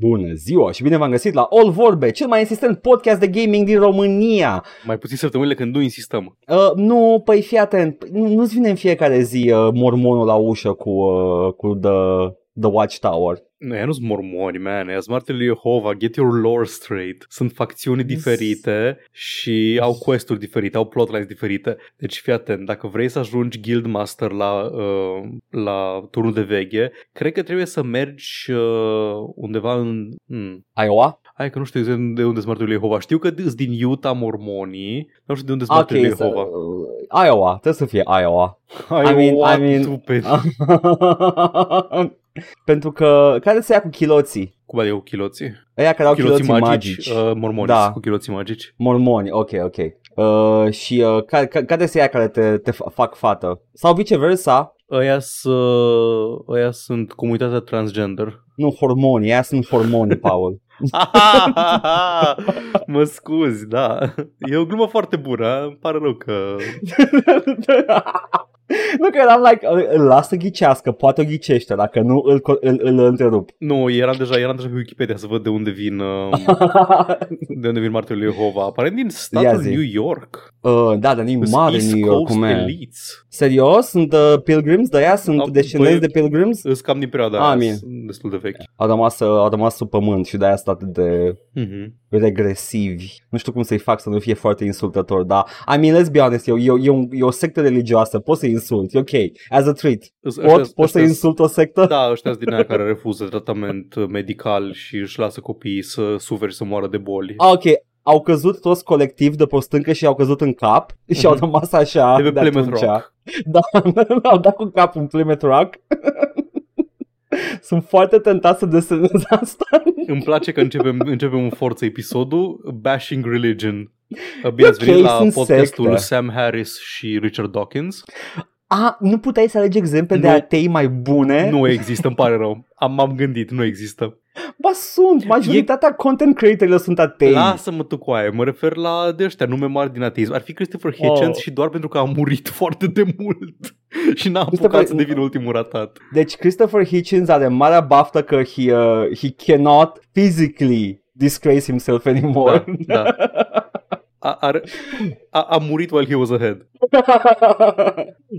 Bună ziua și bine v-am găsit la All Vorbe, cel mai insistent podcast de gaming din România. Mai puțin săptămânile când nu insistăm. Uh, nu, păi fii atent, nu- nu-ți vine în fiecare zi uh, mormonul la ușă cu, uh, cu the, the Watchtower. Nu, ea nu sunt mormoni, man. Ea sunt martele lui Jehova. Get your lore straight. Sunt facțiuni diferite și au quest-uri diferite, au plotlines diferite. Deci fii atent, dacă vrei să ajungi Guildmaster la, uh, la turnul de veche, cred că trebuie să mergi uh, undeva în... Hmm. Iowa? Hai că nu știu exact de unde sunt martele lui Jehova. Știu că sunt din Utah mormonii, nu știu de unde sunt martele lui să- Jehova. uh, Iowa, trebuie să fie Iowa. I mean- what, I mean- stupid. Pentru că, care se ia cu chiloții? Cum adică cu chiloții? Ăia care au Chiloții chiloții magici, magici. uh, mormoni Da. cu chiloții magici. Mormoni, ok, ok. Uh, și uh, care, ca- care se ia care te, te fa- fac fată? Sau viceversa, Ăia, s- ăia sunt comunitatea transgender. nu hormoni, ăia sunt hormoni, Paul. mă scuzi, da. E o glumă foarte bună, îmi pare rău că... nu că eram like, îl, îl las să ghicească, poate o ghicește, dacă nu îl, co- îl, îl întrerup. Nu, eram deja, eram deja pe Wikipedia să văd de unde vin, uh, de unde vin martele lui Jehova. Aparent din Ia statul zi. New York. uh, da, dar nu Sunt mare East New York, Coast cum e. Elites. Serios? Sunt uh, pilgrims de aia? Sunt Au- descendenți băi- de pilgrims? Sunt cam din perioada Ah, aia, bine. sunt destul de vechi. Au rămas, uh, au rămas sub pământ și de-aia sunt atât de Mhm. regresivi. Nu știu cum să-i fac să nu fie foarte insultător, dar I mean, let's be honest, e, e, e, un, e o sectă religioasă, poți să insult, e ok, as a treat. Îs- Pot, ăștia- poți să ăștia- insult o sectă? Da, ăștia sunt din aia care refuză tratament uh, medical și își lasă copiii să suferi și să moară de boli. Ah, ok, au căzut toți colectiv de pe o stâncă și au căzut în cap și au Mhm. rămas așa De pe Plymouth atunci. Rock. Da, au dat cu capul în Plymouth Rock. Sunt foarte tentat să desenez asta. Îmi place că începem, începem în forță episodul Bashing Religion. Bine ați Ok, venit la sunt podcastul sectă. Sam Harris și Richard Dawkins. A, nu puteai să alegi exemple de Nu. atei mai bune? Nu există, îmi pare rău. Am, m-am gândit, nu există. Ba sunt, majoritatea content creatorilor sunt atei. Lasă-mă tu cu aia, mă refer la de ăștia, nume mari din ateism. Ar fi Christopher Hitchens Oh. și doar pentru că a murit foarte de mult și n-a Christopher- apucat să devină ultimul ratat. Deci Christopher Hitchens are marea baftă că he, uh, he cannot physically disgrace himself anymore. Da, da. A, a, a, a murit while he was ahead.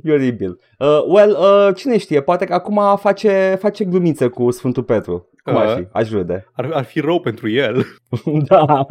e oribil. Uh, well, uh, cine știe, poate că acum face, face glumițe cu Sfântul Petru. Cum ar Uh. fi? Aș râde. Ar, ar fi rău pentru el. da.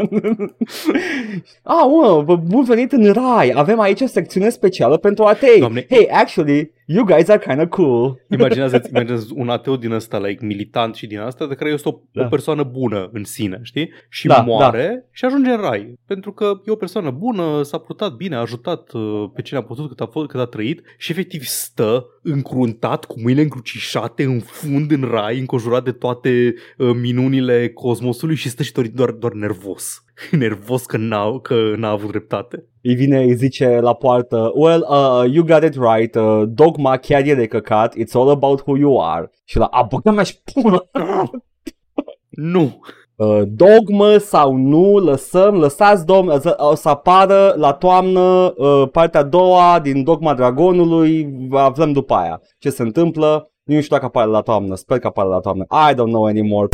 ah, mă, bă, bun venit în rai. Avem aici o secțiune specială pentru atei. Doamne. Hey, actually, you guys are kind of cool. Imaginează-ți, imaginează un ateu din ăsta, like, militant și din asta, de care este o, Da. o persoană bună în sine, știi? Și Da, moare și ajunge în rai. Pentru că e o persoană bună, s-a purtat bine, a ajutat uh, pe cine a putut cât a, fost, cât a trăit și efectiv stă încruntat cu mâinile încrucișate în fund în rai, înconjurat de toate uh, minunile cosmosului și stă și doar, doar, doar nervos. nervos că n-a, că n-a avut dreptate. Îi vine, îi zice la poartă, well, uh, you got it right, uh, dogma chiar e de căcat, it's all about who you are. Și la, a, băga mea și pună. Nu! Uh, dogmă sau nu, lăsăm, lăsați domn, să- o să apară la toamnă uh, partea a doua din Dogma Dragonului, aflăm după aia ce se întâmplă, nu știu dacă apare la toamnă, sper că apare la toamnă, I don't know anymore.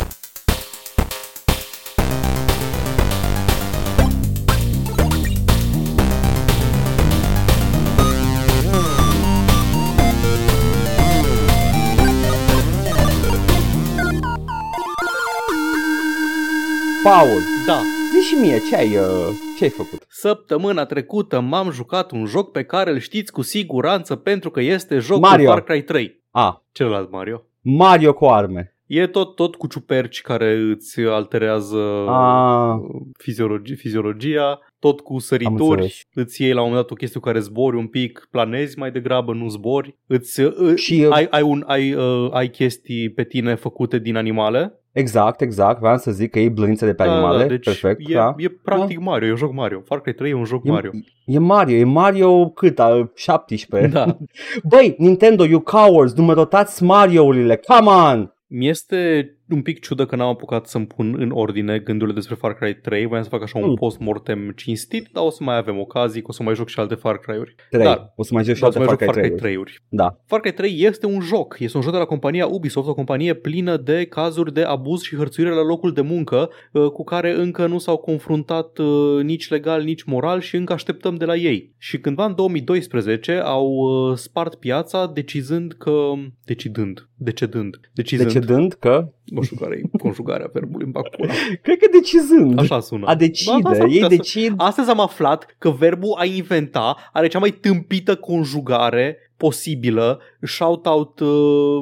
Paul, Da, zi și mie, ce ai, uh, ce ai făcut? Săptămâna trecută m-am jucat un joc pe care îl știți cu siguranță pentru că este jocul Mario. Far Cry 3. A, Celălalt Mario. Mario cu arme. E tot, tot cu ciuperci care îți alterează A, fiziologi, fiziologia, tot cu am sărituri, înțeles. îți iei la un moment dat o chestie cu care zbori un pic, planezi mai degrabă, nu zbori, îți, uh, Și, uh, ai, ai, un, ai, uh, ai chestii pe tine făcute din animale. Exact, exact, vreau să zic că e blânițe de pe animale, deci perfect, e, da. e practic Mario, e un joc Mario. Far Cry 3 e un joc E- Mario. E Mario, e Mario cât? A, 17? Da. Băi, Nintendo, you cowards, nu mă rotați Mario-urile, come on! Mi este un pic ciudă că n-am apucat să-mi pun în ordine gândurile despre Far Cry 3. Voiam să fac așa un Mm. post-mortem cinstit, dar o să mai avem ocazii, că o să mai joc și alte Far Cry-uri. 3. Da. O să mai joc și Da, o să alte mai Far joc Cry Far Cry 3 3-uri. Da. Far Cry 3 este un joc. Este un joc de la compania Ubisoft, o companie plină de cazuri de abuz și hărțuire la locul de muncă, uh, cu care încă nu s-au confruntat uh, nici legal, nici moral și încă așteptăm de la ei. Și cândva în 2012 au uh, spart piața decizând că... Decidând. Decedând. Decizând. Decedând că... Nu știu care e conjugarea verbului în bacula. Cred că decizând. Așa sună. A decide. Da, da, s-ar Ei putea să- decid. Astăzi am aflat că verbul a inventa are cea mai tâmpită conjugare posibilă. Shout-out uh,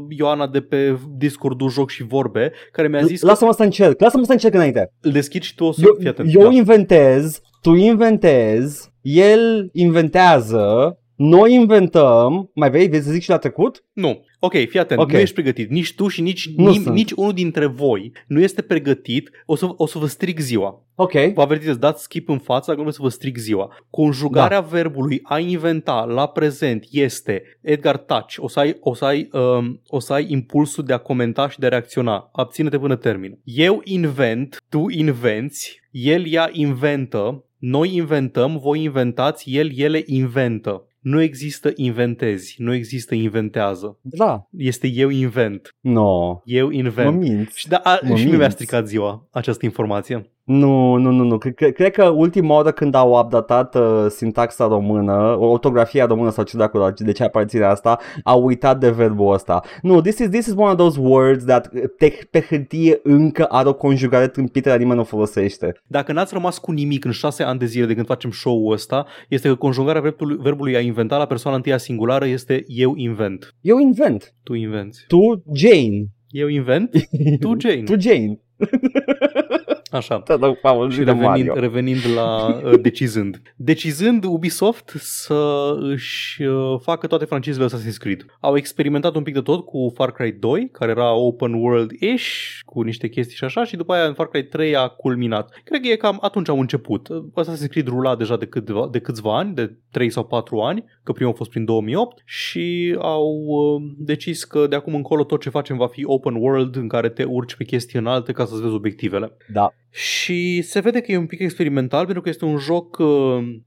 Ioana de pe Discordul Joc și Vorbe, care mi-a zis că Lasă-mă să încerc. Lasă-mă să încerc înainte. îl deschid și tu o să Eu, fii atent. eu Da. inventez, tu inventezi, el inventează, noi inventăm. Mai vrei? Vrei să zic și la trecut? Nu. Ok, fii atent. Ok. Nu ești pregătit. Nici tu și nici, Nu nim- sunt. nici unul dintre voi nu este pregătit. O să, o să vă stric ziua. Ok. Vă avertizez, dați skip în față, acum să vă stric ziua. Conjugarea da. verbului a inventa la prezent este Edgar Touch. O să ai, o să ai, um, o să ai impulsul de a comenta și de a reacționa. Abține-te până termin. Eu invent, tu invenți, el ea inventă, noi inventăm, voi inventați, el ele inventă. Nu există inventezi, nu există inventează. Da. Este eu invent. No. Eu Mă invent. minți. Și, da, a, Mă și mie mi-a minți. stricat ziua această informație. Nu, nu, nu, nu. Cred, cred- cred că ultima oară când au updatat uh, sintaxa română, ortografia română sau ce dacă de ce aparține asta, au uitat de verbul ăsta. Nu, this is, this is one of those words that uh, te, pe hârtie încă are o conjugare tâmpită, dar nimeni nu o folosește. Dacă n-ați rămas cu nimic în șase ani de zile de când facem show-ul ăsta, este că conjugarea verbului, verbului a inventa la persoana întâia singulară este eu invent. Eu invent. Tu invenți. Tu, Jane. Eu invent, tu Jane. tu, Jane. Așa. Da, da, Paul, Și zi de revenind, Mario. revenind la uh, decizând. Decizând Ubisoft să își uh, facă toate francizele Assassin's Creed. Au experimentat un pic de tot cu Far Cry 2, care era open world-ish, cu niște chestii și așa, și după aia în Far Cry 3 a culminat. Cred că e cam atunci au început. Assassin's Creed rula deja de, câteva, de câțiva ani, de 3 sau 4 ani, că primul a fost prin 2008 și au uh, decis că de acum încolo tot ce facem va fi open world în care te urci pe chestii înalte ca să-ți vezi obiectivele. Da. Și se vede că e un pic experimental pentru că este un joc uh,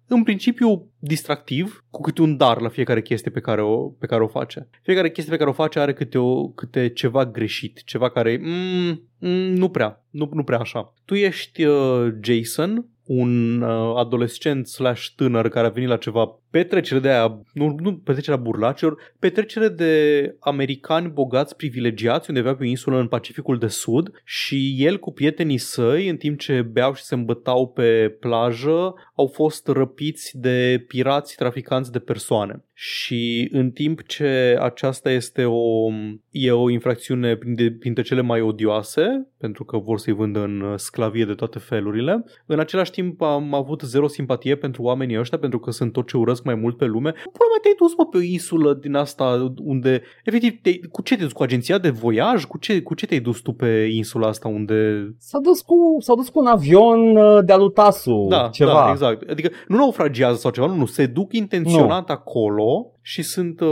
în principiu distractiv, cu câte un dar la fiecare chestie pe care o, pe care o face. Fiecare chestie pe care o face are câte, o, câte ceva greșit, ceva care mm, mm, nu prea, nu, nu prea așa. Tu ești uh, Jason, un uh, adolescent slash tânăr care a venit la ceva petrecere de aia, nu, nu petrecerea burlacilor, petrecere de americani bogați privilegiați undeva pe o insulă în Pacificul de Sud și el cu prietenii săi, în timp ce beau și se îmbătau pe plajă, au fost răpiți de pirați traficanți de persoane. Și în timp ce aceasta este o, e o infracțiune printre, printre cele mai odioase, pentru că vor să-i vândă în sclavie de toate felurile, în același timp am avut zero simpatie pentru oamenii ăștia, pentru că sunt tot ce urăsc mai mult pe lume. Până mai te-ai dus mă, pe o insulă din asta unde, efectiv, te, cu ce te dus? Cu agenția de voiaj? Cu ce, cu ce te-ai dus tu pe insula asta unde... S-a dus cu, s-a dus cu un avion uh, de-a lui Tasu, Da, ceva. da, exact. Adică nu naufragiază sau ceva, nu, nu, se duc intenționat acolo și sunt uh,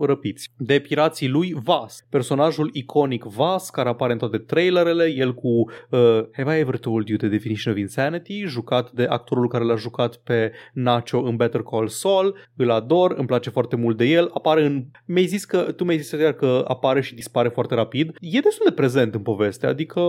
răpiți. De pirații lui Vas, personajul iconic Vas care apare în toate trailerele, el cu uh, Have I ever told you the definition of insanity, jucat de actorul care l-a jucat pe Nacho în Better Call Saul, îl ador, îmi place foarte mult de el, apare în... Mi-ai zis că, tu mi-ai zis iar că apare și dispare foarte rapid, e destul de prezent în poveste, adică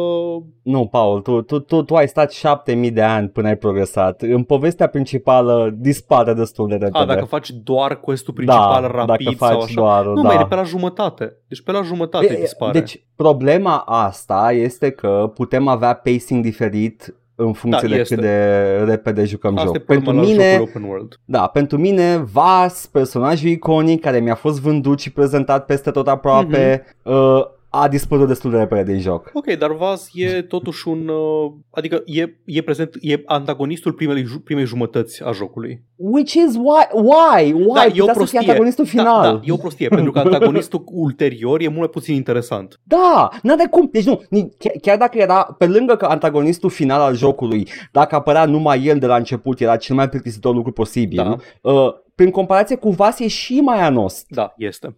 Nu, Paul, tu, tu, tu, tu ai stat șapte mii de ani până ai progresat. În povestea principală dispare destul de repede. a, dacă faci doar quest-ul principal da, rapid dacă faci sau așa, doar, nu, da. mai e pe la jumătate. Deci pe la jumătate E, dispare. Deci, problema asta este că putem avea pacing diferit în funcție Da, de este. cât de repede jucăm Asta joc. e problema Pentru la mine, jocul open world. da, pentru mine, Vas, personajul iconic care mi-a fost vândut și prezentat peste tot aproape, Mhm. uh, a dispărut destul de repede din joc. Ok, dar Vaz e totuși un... Uh, adică e, e prezent, e antagonistul primei, ju- primei jumătăți a jocului. Which is why, why, why? Da, e o Putea să fie prostie. antagonistul final. Da, da, e o prostie, pentru că antagonistul ulterior e mult mai puțin interesant. Da, n-are cum. Deci nu, ni- chiar- chiar dacă era, pe lângă că antagonistul final al jocului, dacă apărea numai el de la început, era cel mai plictisitor lucru posibil, Da. uh, prin comparație cu Vas e și mai anost. Da, este.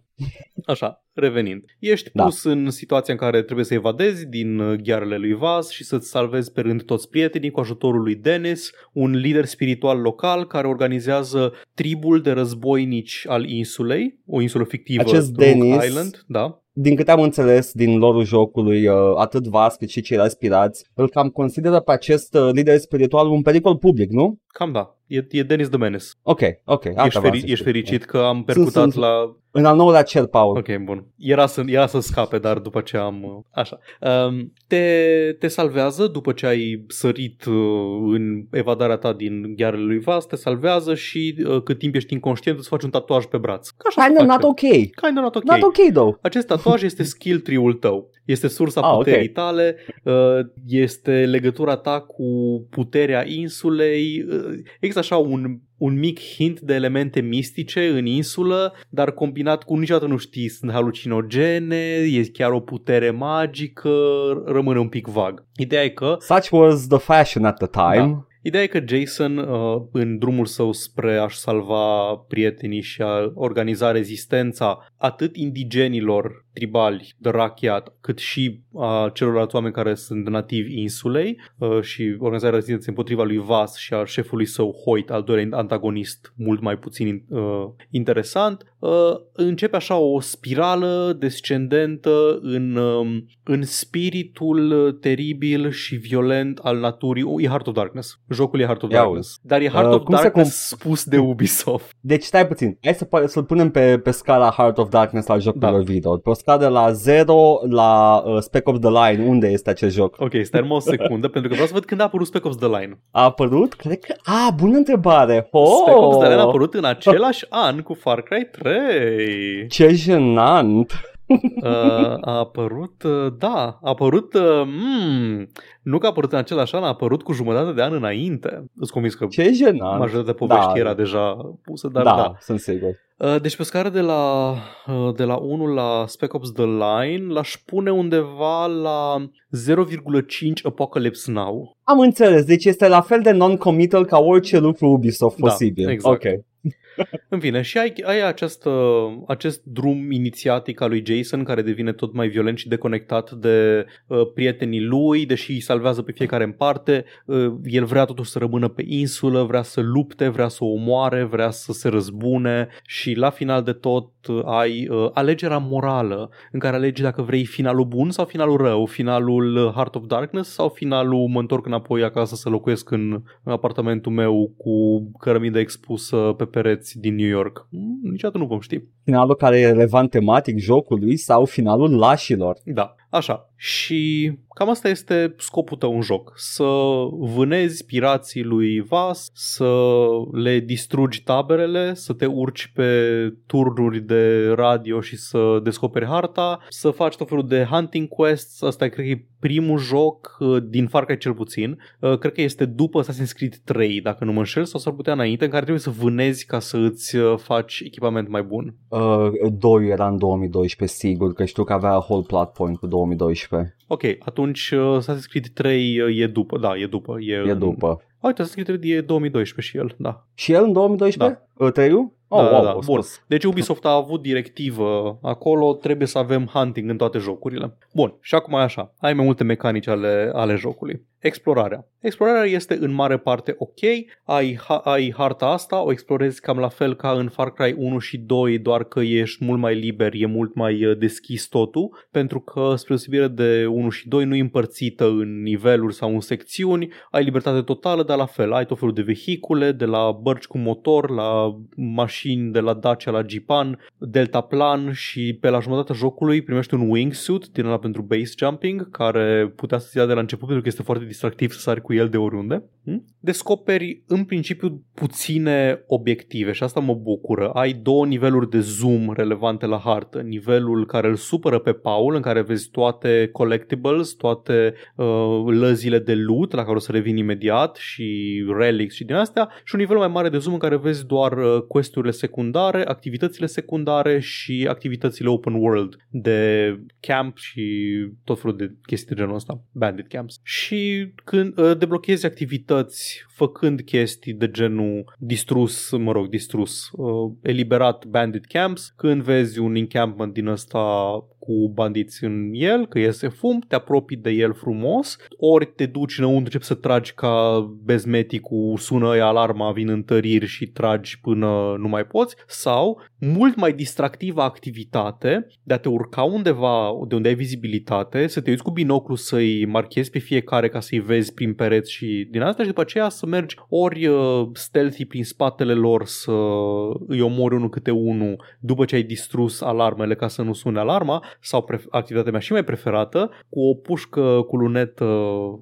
Așa, revenind. Ești Da. pus în situația în care trebuie să evadezi din uh, ghearele lui Vas și să-ți salvezi pe rând toți prietenii cu ajutorul lui Dennis, un lider spiritual local care organizează tribul de războinici al insulei, o insulă fictivă, Acest Rogue Dennis- Island, da. Din câte am înțeles din lorul jocului, uh, atât Vas cât și ceilalți pirați îl cam consideră pe acest uh, lider spiritual un pericol public, nu? Cam da. E, e Dennis the Menace. Ok, ok. asta Ești, vreau feri- să ești știu. fericit că am percutat sunt- la În al nouălea cer, Paul. Ok, bun. Era să, era să scape, dar după ce am... uh, Așa. Um, te, te salvează după ce ai sărit uh, în evadarea ta din ghearele lui Vas, te salvează și uh, cât timp ești inconștient îți faci un tatuaj pe braț. Ca așa se Kinda face. not ok. Kinda not ok. Not ok, though. Acest tatuaj este skill tree-ul tău. Este sursa Ah, ok. puterii tale, uh, este legătura ta cu puterea insulei. uh, Există așa un, un mic hint de elemente mistice în insulă, dar combinat cu niciodată nu știi, sunt halucinogene, e chiar o putere magică, rămâne un pic vag. Ideea e că Such was the fashion at the time. Ideea e că Jason, uh, în drumul său spre a-și salva prietenii și a organiza rezistența atât indigenilor tribali de Rachiat, cât și a celorlalți oameni care sunt nativi insulei uh, și organizarea rezistenței împotriva lui Vas și a șefului său Hoyt, al doilea antagonist mult mai puțin uh, interesant, uh, începe așa o spirală descendentă în, um, în spiritul teribil și violent al naturii. Oh, e Heart of Darkness. Jocul e Heart of Ia Darkness. Dar e Heart Uh, of cum se Darkness spus de Ubisoft. Deci stai puțin, hai să, pa- să-l punem pe, pe scala Heart of Darkness al jocurilor Da. video. Pe o scară la 0 la uh, Spec Ops The Line, unde este acest joc? Ok, stai numai o secundă, pentru că vreau să văd când a apărut Spec Ops The Line. A apărut? Cred că... Ah, bună întrebare! Oh! Spec Ops The Line a apărut în același an cu Far Cry 3. Ce jenant! Uh, a apărut, uh, da, a apărut, uh, mm, nu că a apărut în același an, a apărut cu jumătate de an înainte. Îți convins că Ce jenant! majoritatea poveștii Da. era deja pusă, dar da, da. sunt sigur. Uh, Deci pe scară de la, uh, de la 1 la Spec Ops The Line l-aș pune undeva la 0,5 Apocalypse Now. Am înțeles, deci este la fel de non-committal ca orice lucru Ubisoft Da, posibil. exact. Ok. În fine, și ai, ai acest, uh, acest drum inițiatic al lui Jason care devine tot mai violent și deconectat de uh, prietenii lui, deși îi salvează pe fiecare în parte. Uh, el vrea totuși să rămână pe insulă, vrea să lupte, vrea să o omoare, vrea să se răzbune și la final de tot uh, ai uh, alegerea morală în care alegi dacă vrei finalul bun sau finalul rău, finalul uh, Heart of Darkness sau finalul mă întorc înapoi acasă să locuiesc în, în apartamentul meu cu cărămidă expusă pe pereți din New York. Mm, Niciodată nu vom ști. Finalul care e relevant tematic jocului sau finalul lașilor. Da, așa. Și cam asta este scopul tău în joc. Să vânezi pirații lui Vas, să le distrugi taberele, să te urci pe turnuri de radio și să descoperi harta, să faci tot felul de hunting quests. Asta cred că e primul joc uh, din Far Cry cel puțin. Uh, Cred că este după Assassin's Creed 3, dacă nu mă înșel, sau s-ar putea înainte, în care trebuie să vânezi ca să îți uh, faci echipament mai bun. Uh, 2 era în 2012, sigur, că știu că avea whole plot point cu 2012. Ok, atunci uh, Assassin's Creed 3 uh, e după, da, e după. E, E după. A, Uite, Assassin's Creed 3 e 2012 și el, da. Și el în 2012? Da. Uh, Trei-ul? Oh, Da, da, wow, da. au Bun. spus. Deci Ubisoft a avut directivă acolo, trebuie să avem hunting în toate jocurile. Bun, și acum e așa, ai mai multe mecanici ale, ale jocului. Explorarea. Explorarea este în mare parte ok, ai, ha- ai harta asta, o explorezi cam la fel ca în Far Cry 1 și 2, doar că ești mult mai liber, e mult mai uh, deschis totul, pentru că spre deosebire de 1 și 2 nu e împărțită în niveluri sau în secțiuni, ai libertate totală, dar la fel, ai tot felul de vehicule, de la bărci cu motor, la mașini de la Dacia la Jeepan, deltaplan și pe la jumătatea jocului primești un wingsuit din ăla pentru base jumping, care putea să-ți ia de la început pentru că este foarte distractiv să sari cu el de oriunde. Hm? Descoperi în principiu puține obiective și asta mă bucură. Ai două niveluri de zoom relevante la hartă. Nivelul care îl supără pe Paul, în care vezi toate collectibles, toate uh, lăzile de loot, la care o să revin imediat, și și relics și din astea și un nivel mai mare de zoom în care vezi doar uh, questurile secundare, activitățile secundare și activitățile open world de camp și tot felul de chestii de genul ăsta, bandit camps. Și când uh, deblochezi activități făcând chestii de genul distrus, mă rog, distrus, uh, eliberat bandit camps, când vezi un encampment din ăsta cu bandiți în el, că iese fum, te apropii de el frumos, ori te duci înăuntru, începi să tragi ca bezmeticul, sună aia alarma, vin întăriri și tragi până nu mai poți, sau mult mai distractivă activitate de a te urca undeva de unde ai vizibilitate, să te uiți cu binoclu să-i marchezi pe fiecare ca să-i vezi prin pereți și din asta și după aceea să mergi ori uh, stealthy prin spatele lor să îi omori unul câte unul după ce ai distrus alarmele ca să nu sune alarma sau pref- activitatea mea și mai preferată cu o pușcă cu lunetă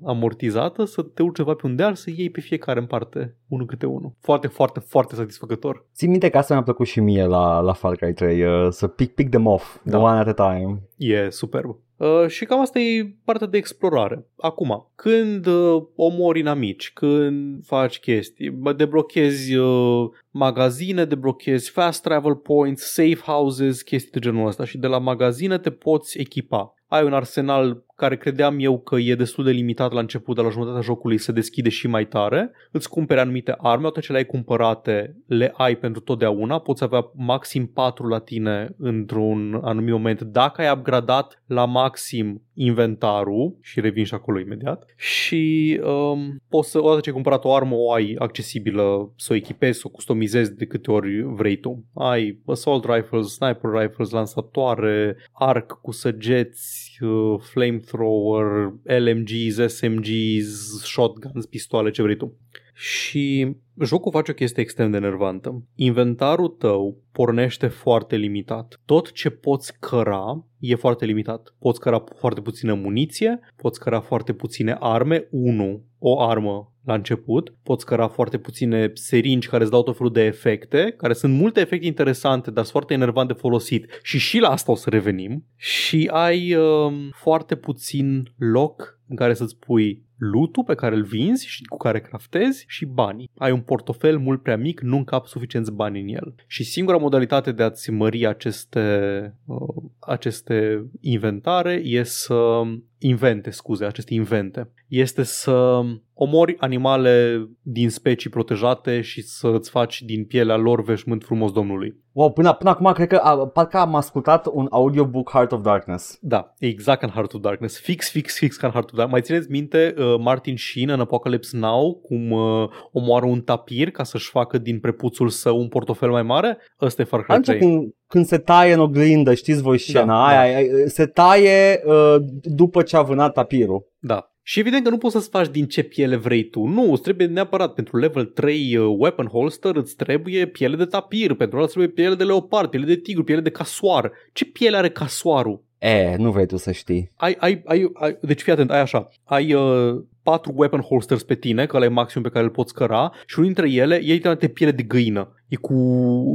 amortizată să te urci ceva pe un deal să iei pe fiecare în parte unul câte unul. Foarte, foarte, foarte satisfăcător. Țin minte că asta mi-a plăcut și mie la, la Far Cry 3, uh, să pick, pick them off, da. one at a time. E superb. Uh, și cam asta e partea de explorare. Acum, când uh, omori inamici, când faci chestii, deblochezi uh, magazine, deblochezi fast travel points, safe houses, chestii de genul ăsta și de la magazine te poți echipa. Ai un arsenal care credeam eu că e destul de limitat la început, dar la jumătatea jocului se deschide și mai tare. Îți cumperi anumite arme, odată ce le ai cumpărate, le ai pentru totdeauna, poți avea maxim 4 la tine într-un anumit moment dacă ai upgradat la maxim inventarul și revin și acolo imediat și um, poți să, odată ce ai cumpărat o armă, o ai accesibilă să o echipezi, să o customizezi de câte ori vrei tu. Ai assault rifles, sniper rifles, lansatoare, arc cu săgeți, uh, flamethrower, LMGs, SMGs, shotguns, pistoale, ce vrei tu. Și jocul face o chestie extrem de nervantă. Inventarul tău pornește foarte limitat. Tot ce poți căra e foarte limitat. Poți căra foarte puțină muniție, poți căra foarte puține arme, unu, o armă la început, poți căra foarte puține seringi care îți dau tot felul de efecte, care sunt multe efecte interesante, dar sunt foarte enervant de folosit și și la asta o să revenim și ai uh, foarte puțin loc în care să-ți pui lutul pe care îl vinzi și cu care craftezi și banii. Ai un portofel mult prea mic, nu încap suficienți bani în el. Și singura modalitate de a-ți mări aceste, uh, aceste inventare e să invente, scuze, aceste invente, este să omori animale din specii protejate și să-ți faci din pielea lor veșmânt frumos Domnului. Wow, până, până acum cred că a, parcă am ascultat un audiobook Heart of Darkness. Da, exact ca în Heart of Darkness. Fix, fix, fix ca în Heart of Darkness. Mai țineți minte uh, Martin Sheen în Apocalypse Now cum uh, omoară un tapir ca să-și facă din prepuțul său un portofel mai mare? Ăsta e Far Cry 3. Când, când se taie în oglindă, știți voi scena da, aia, da. aia, se taie uh, după ce a vânat tapirul. Da, și evident că nu poți să-ți faci din ce piele vrei tu. Nu, îți trebuie neapărat pentru level 3 uh, weapon holster, îți trebuie piele de tapir, pentru ăla îți trebuie piele de leopard, piele de tigru, piele de casoar. Ce piele are casoarul? E, nu vrei tu să știi. Ai, ai, ai, ai deci fii atent, ai așa, ai uh, patru weapon holsters pe tine, că ăla e maximum pe care îl poți căra și unul dintre ele e literalmente piele de găină. E cu,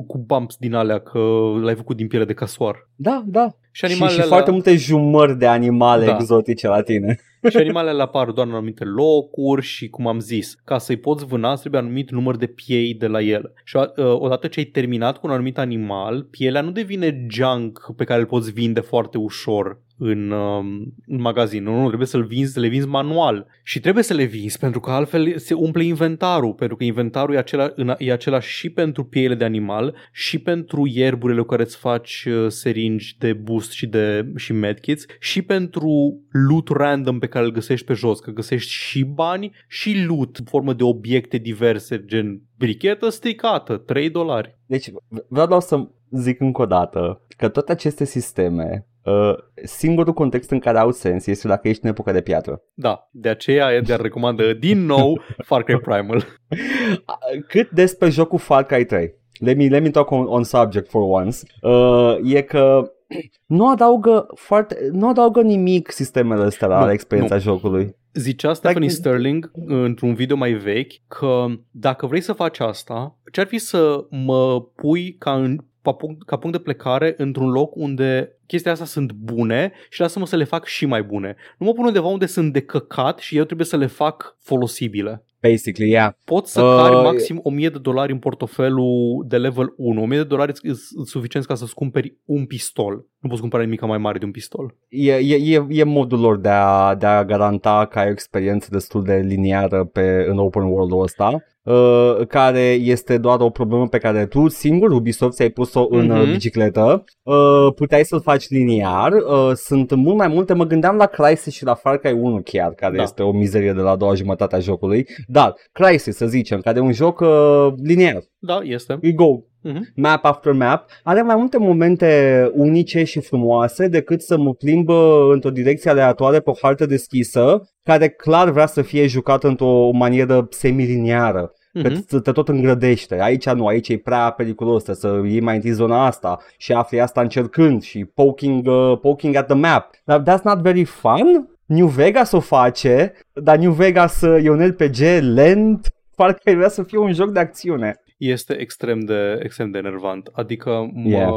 cu bumps din alea, că l-ai făcut din piele de casoar. Da, da. Și, și, și la... foarte multe jumări de animale da. exotice la tine. Și animalele apar doar în anumite locuri și, cum am zis, ca să-i poți vâna, trebuie anumit număr de piei de la el. Și uh, odată ce ai terminat cu un anumit animal, pielea nu devine junk pe care îl poți vinde foarte ușor în, um, în magazin. Nu, nu, trebuie să-l vinzi, să le vinzi manual. Și trebuie să le vinzi pentru că altfel se umple inventarul, pentru că inventarul e, acela, e același și pentru piele de animal și pentru ierburile cu care îți faci uh, seringi de boost și de și medkits și pentru loot random pe care îl găsești pe jos, că găsești și bani și loot în formă de obiecte diverse, gen brichetă stricată, 3 dolari. Deci vreau doar să zic încă o dată că toate aceste sisteme Uh, singurul context în care au sens este dacă ești în epoca de piatră. Da, de aceea Edgar recomandă din nou Far Cry Primal. Cât despre jocul Far Cry 3, let me, let me talk on, on subject for once, uh, e că nu adaugă, foarte, nu adaugă nimic sistemele astea la, la experiența nu. jocului. Zicea Stephanie like... Sterling într-un video mai vechi că dacă vrei să faci asta, ce-ar fi să mă pui ca în ca punct, ca punct de plecare într-un loc unde chestia astea sunt bune și lasă-mă să le fac și mai bune. Nu mă pun undeva unde sunt de căcat și eu trebuie să le fac folosibile. basically, yeah. Poți să Uh, cari maxim 1000 de dolari în portofelul de level 1. 1000 de dolari sunt suficient ca să-ți cumperi un pistol. Nu poți cumpăra nimic mai mare de un pistol. E, e, e, e modul lor de a, de a garanta că ai o experiență destul de liniară pe, în open world-ul ăsta. Uh, care este doar o problemă pe care tu singur, Ubisoft, ți-ai pus-o în Mhm. uh, bicicletă. Uh, puteai să-l faci liniar. Uh, sunt mult mai multe. Mă gândeam la Crysis și la Far Cry 1 chiar, care Da. este o mizerie de la a doua jumătate a jocului. Dar Crysis, să zicem, care e un joc uh, liniar. Da, este. You go Mhm. map after map, are mai multe momente unice și frumoase decât să mă plimb uh, într-o direcție aleatoare pe o hartă deschisă, care clar vrea să fie jucată într-o manieră semiliniară. Că Mhm. ți- te tot îngrădește. Aici nu, aici e prea periculos să iei mai întâi zona asta și afli asta încercând și poking, uh, poking at the map. Dar that's not very fun. New Vegas o face, dar New Vegas uh, e un RPG lent, parcă vrea să fie un joc de acțiune. Este extrem de, extrem de enervant. Adică mă, Yeah.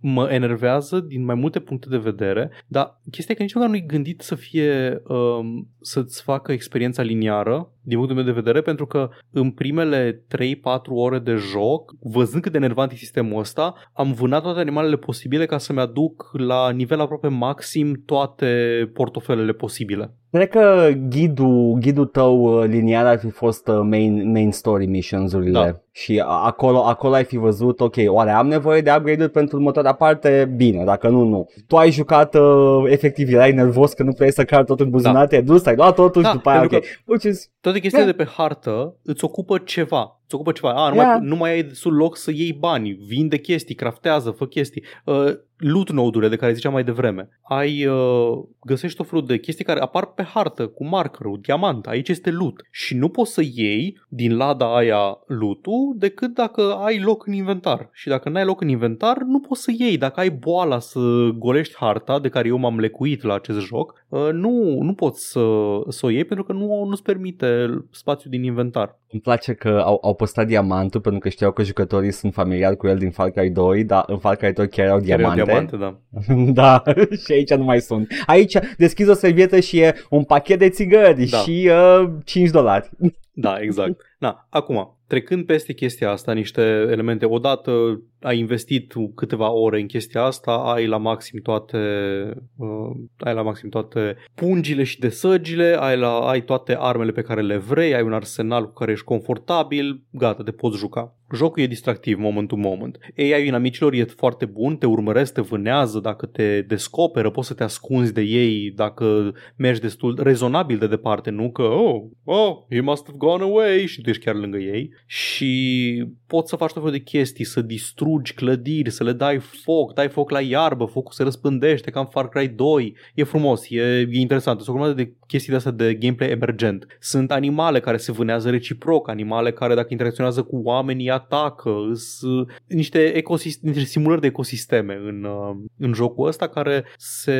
mă enervează din mai multe puncte de vedere, dar chestia e că niciodată nu-i gândit să fie um, să-ți facă experiența liniară din punctul meu de vedere, pentru că în primele 3-4 ore de joc, văzând cât de enervant e sistemul ăsta, am vânat toate animalele posibile ca să-mi aduc la nivel aproape maxim toate portofelele posibile. Cred că ghidul, ghidul tău uh, liniar ar fi fost uh, main, main story missions-urile Da. și a- acolo, acolo ai fi văzut, ok, oare am nevoie de upgrade-uri pentru următoarea parte? Bine, dacă nu, nu. Tu ai jucat, uh, efectiv, erai nervos că nu puteai să cari tot în buzunar, te-ai dus, ai luat totul Da, și după aia, ok. pentru Which is, Toate chestiile Yeah. de pe hartă îți ocupă ceva. Îți ocupă ceva. A, nu, mai, Yeah. nu mai ai destul loc să iei bani, vinde chestii, craftează, fă chestii. Uh, loot node-urile de care ziceam mai devreme. Ai, uh, găsești tot felul de chestii care apar pe hartă cu markerul, diamant. Aici este loot. Și nu poți să iei din lada aia loot-ul decât dacă ai loc în inventar. Și dacă n-ai loc în inventar, nu poți să iei. Dacă ai boala să golești harta, de care eu m-am lecuit la acest joc, uh, nu, nu poți să, să o iei pentru că nu, nu-ți permite spațiul din inventar. îmi place că au, au postat diamantul pentru că știau că jucătorii sunt familiari cu el din Far Cry 2, dar în Far Cry 2 chiar erau Chiar e diamante. diamante, da. da, și aici nu mai sunt. Aici deschizi o servietă și e un pachet de țigări Da. și uh, 5 dolari. Da, exact. Na, acum, trecând peste chestia asta, niște elemente, odată ai investit câteva ore în chestia asta, ai la maxim toate uh, ai la maxim toate pungile și desăgile, ai, la, ai toate armele pe care le vrei, ai un arsenal cu care ești confortabil, gata, te poți juca. Jocul e distractiv moment to moment. AI inamicilor e foarte bun, te urmăresc, te vânează, dacă te descoperă, poți să te ascunzi de ei dacă mergi destul rezonabil de departe, nu că oh, oh, he must have gone away și tu ești chiar lângă ei și poți să faci tot felul de chestii, să distrugi clădiri, să le dai foc, dai foc la iarbă, focul se răspândește ca în Far Cry 2. E frumos, e, e interesant. Sunt o grămadă de chestii de astea de gameplay emergent. Sunt animale care se vânează reciproc, animale care dacă interacționează cu oamenii atacă, sunt niște, ecosist- niște simulări de ecosisteme în, uh, în jocul ăsta care se,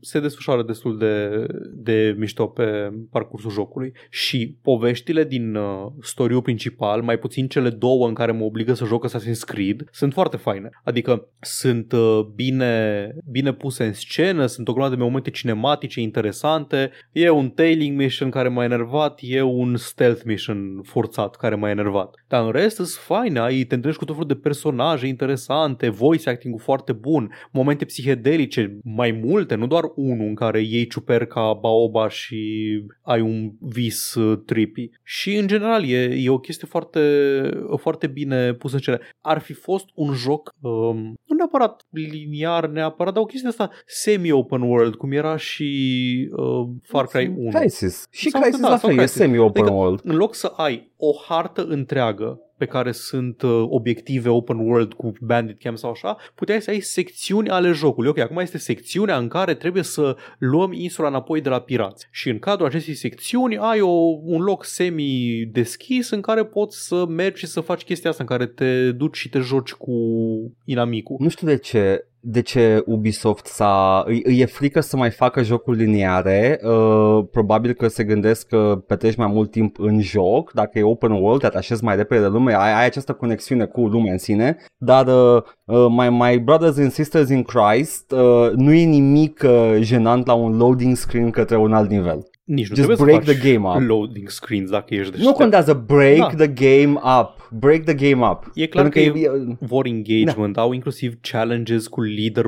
se desfășoară destul de, de mișto pe parcursul jocului și poveștile din uh, story principal, mai puțin cele două în care mă obligă să joc Assassin's Creed, sunt foarte faine. Adică sunt uh, bine, bine puse în scenă, sunt o grămadă de momente cinematice interesante, e un tailing mission care m-a enervat, e un stealth mission forțat care m-a enervat. Dar în rest sunt faine, ai, te întâlnești cu tot felul de personaje interesante, voice acting-ul foarte bun, momente psihedelice mai multe, nu doar unul în care iei ciuperca baoba și ai un vis uh, trippy. Și în general e, e o chestie foarte, foarte bine pusă în scenă. Ar fi fost un joc um, nu neapărat liniar, neapărat, dar o chestie asta semi-open world, cum era și uh, Far Cry 1. Crisis. Și Sau Crisis că da, la sau fel, e Crysis. semi-open Adică- world. În loc să ai o hartă întreagă pe care sunt uh, obiective open world cu bandit camp sau așa, puteai să ai secțiuni ale jocului. Ok, acum este secțiunea în care trebuie să luăm insula înapoi de la pirați. Și în cadrul acestei secțiuni ai o, un loc semi-deschis în care poți să mergi și să faci chestia asta, în care te duci și te joci cu inamicul. Nu știu de ce de ce Ubisoft s-a, îi, îi e frică să mai facă jocuri lineare, uh, probabil că se gândesc că petreci mai mult timp în joc, dacă e open world, te atașezi mai repede de lume, ai, ai această conexiune cu lumea în sine, dar uh, uh, my, my brothers and sisters in Christ, uh, nu e nimic uh, jenant la un loading screen către un alt nivel. Nici nu Just trebuie break să faci the game up. loading screens dacă ești Nu deștept. contează, break Da. the game up. Break the game up. E clar Pentru că e, vor engagement, au inclusiv challenges cu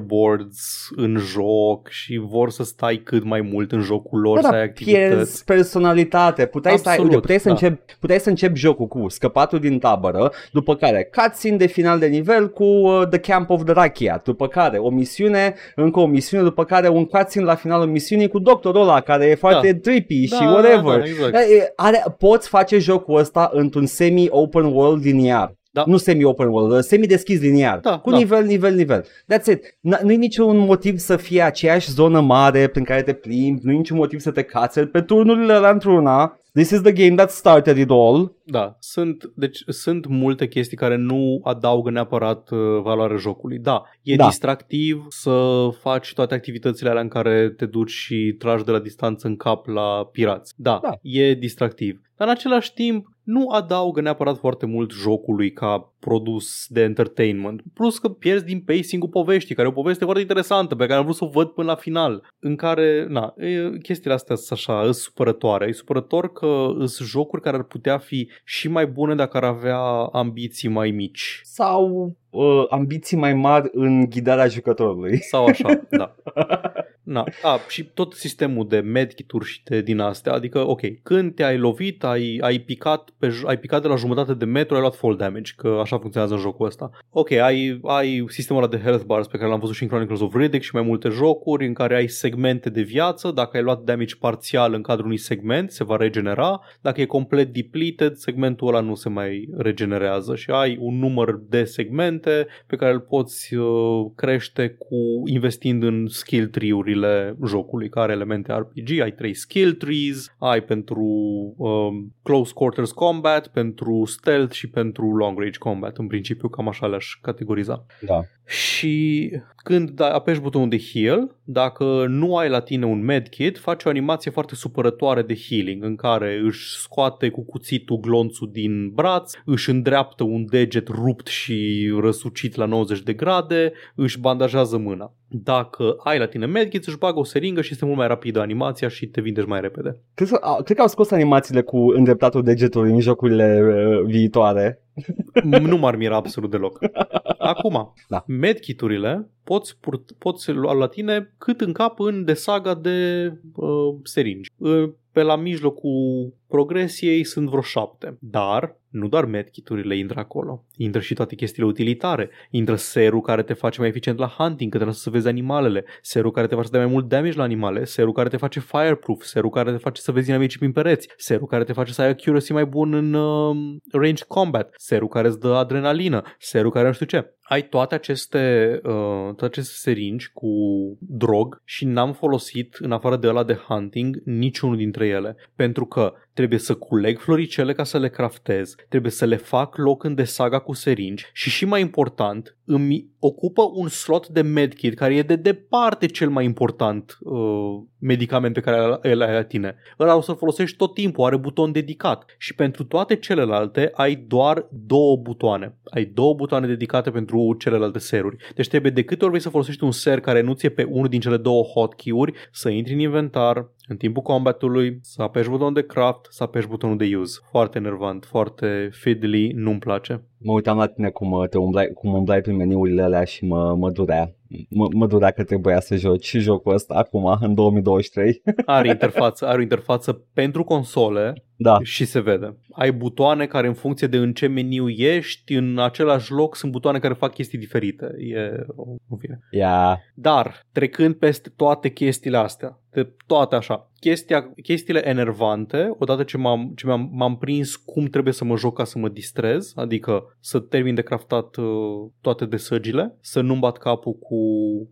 leaderboards în joc și vor să stai cât mai mult în jocul lor, Da, să ai dar activități. pierzi personalitate. Puteai, să, ai, Absolut, uite, puteai, să da. începi, puteai să începi jocul cu scăpatul din tabără, după care cutscene de final de nivel cu uh, The Camp of the Rakia, după care o misiune, încă o misiune, după care un cutscene la finalul misiunii cu doctorul ăla care e foarte trippy Da, și da, whatever. da, exact. E, e, Are, poți face jocul ăsta într-un semi-open world liniar. Da. Nu semi-open world, semi-deschis liniar. Da, cu da. nivel, nivel, nivel. That's it. N- nu e niciun motiv să fie aceeași zonă mare prin care te plimbi, nu e niciun motiv să te cațeri pe turnurile alea într-una. This is the game that started it all. Da, sunt, deci sunt multe chestii care nu adaugă neapărat uh, valoarea jocului. Da, e Da. distractiv să faci toate activitățile alea în care te duci și tragi de la distanță în cap la pirați. Da, Da. e distractiv. Dar în același timp nu adaugă neapărat foarte mult jocului ca produs de entertainment. Plus că pierzi din pacing-ul poveștii, care e o poveste foarte interesantă, pe care am vrut să o văd până la final, în care, na, e, chestiile astea sunt așa, sunt supărătoare. E supărător că sunt jocuri care ar putea fi și mai bune dacă ar avea ambiții mai mici. Sau uh, ambiții mai mari în ghidarea jucătorului. Sau așa, da. Na, a, și tot sistemul de medkit-uri și de din astea, adică, ok, când te-ai lovit, ai, ai, picat pe, j- ai picat de la jumătate de metru, ai luat fall damage, că așa funcționează în jocul ăsta. Ok, ai, ai sistemul ăla de health bars pe care l-am văzut și în Chronicles of Riddick și mai multe jocuri în care ai segmente de viață, dacă ai luat damage parțial în cadrul unui segment, se va regenera, dacă e complet depleted, segmentul ăla nu se mai regenerează și ai un număr de segmente pe care îl poți uh, crește cu investind în skill tree-urile jocului, care are elemente RPG, ai trei skill trees, ai pentru um, close quarters combat, pentru stealth și pentru long range combat, în principiu cam așa le-aș categoriza. Da. Și când da, apeși butonul de heal, dacă nu ai la tine un medkit, face o animație foarte supărătoare de healing în care își scoate cu cuțitul glonțul din braț, își îndreaptă un deget rupt și răsucit la 90 de grade, își bandajează mâna. Dacă ai la tine medkit, își bagă o seringă și este mult mai rapidă animația și te vindești mai repede. Cred că, a- cred că au scos animațiile cu îndreptatul degetului în jocurile uh, viitoare. Nu m-ar mira absolut deloc. Acum, Da. medkiturile poți, pur- poți lua la tine cât în cap în de saga de uh, seringi. Uh, pe la mijlocul progresiei sunt vreo șapte, dar nu doar medkiturile intră acolo. Intră și toate chestiile utilitare. Intră serul care te face mai eficient la hunting, că trebuie să vezi animalele. Serul care te face să dai mai mult damage la animale. Serul care te face fireproof. Serul care te face să vezi inamicii prin pereți. Serul care te face să ai accuracy mai bun în uh, range combat. Serul care îți dă adrenalină. Serul care nu știu ce. Ai toate aceste, uh, toate aceste seringi cu drog și n-am folosit, în afară de ăla de hunting, niciunul dintre ele. Pentru că trebuie să culeg floricele ca să le craftez, trebuie să le fac loc în desaga cu seringi și și mai important, îmi ocupă un slot de medkit care e de departe cel mai important uh, medicament pe care îl ai la tine. Ăla o să-l folosești tot timpul, are buton dedicat și pentru toate celelalte ai doar două butoane. Ai două butoane dedicate pentru celelalte seruri. Deci trebuie de câte ori vrei să folosești un ser care nu ți-e pe unul din cele două hotkey-uri, să intri în inventar, în timpul combatului, să apeși butonul de craft, să apeși butonul de use. Foarte enervant, foarte fiddly, nu-mi place. Mă uitam la tine cum, uh, te umblai, cum umblai prin meniurile alea și mă, mă durea. Mă, mă durea că trebuia să joci și jocul ăsta acum, în 2023. Are interfață, are o interfață pentru console da. și se vede. Ai butoane care în funcție de în ce meniu ești, în același loc sunt butoane care fac chestii diferite. E, în fine. Yeah. Dar, trecând peste toate chestiile astea, de toate așa, chestia, chestiile enervante, odată ce, m-am, ce m-am, m-am prins cum trebuie să mă joc ca să mă distrez, adică să termin de craftat uh, toate desăgile, să nu-mi bat capul cu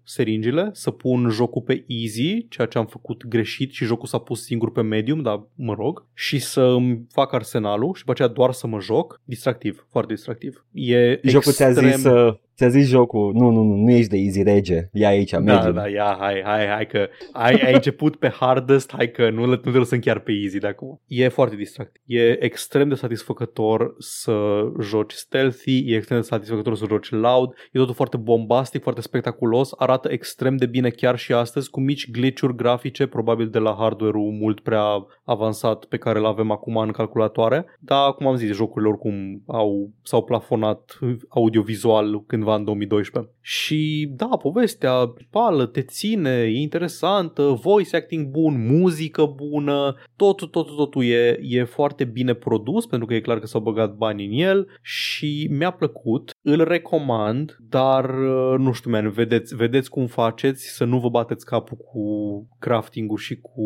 seringile, să pun jocul pe easy, ceea ce am făcut greșit și jocul s-a pus singur pe medium, dar mă rog, și să îmi fac arsenalul și după aceea doar să mă joc, distractiv, foarte distractiv. E Jocul ți-a extrem... zis, uh, Ți-a zis jocul, nu, nu, nu, nu ești de easy rege, ia aici, Da, medium. da, ia, hai, hai, hai că ai, ai început pe hardest, hai că nu, nu te lăsăm chiar pe easy de acum. E foarte distractiv. E extrem de satisfăcător să joci stealthy, e extrem de satisfăcător să joci loud, e totul foarte bombastic, foarte spectaculos, arată extrem de bine chiar și astăzi, cu mici glitch-uri grafice, probabil de la hardware-ul mult prea avansat pe care îl avem acum în calculatoare, dar cum am zis, jocurile oricum au, s-au plafonat audiovizual cândva în 2012. Și da, povestea principală te ține, e interesantă, voice acting bun, muzică bună, totul, totul, totul e, e foarte bine produs pentru că e clar că s-au băgat bani în el și mi-a plăcut, îl recomand, dar uh, nu știu, man, vedeți, vedeți cum faceți să nu vă bateți capul cu crafting-ul și cu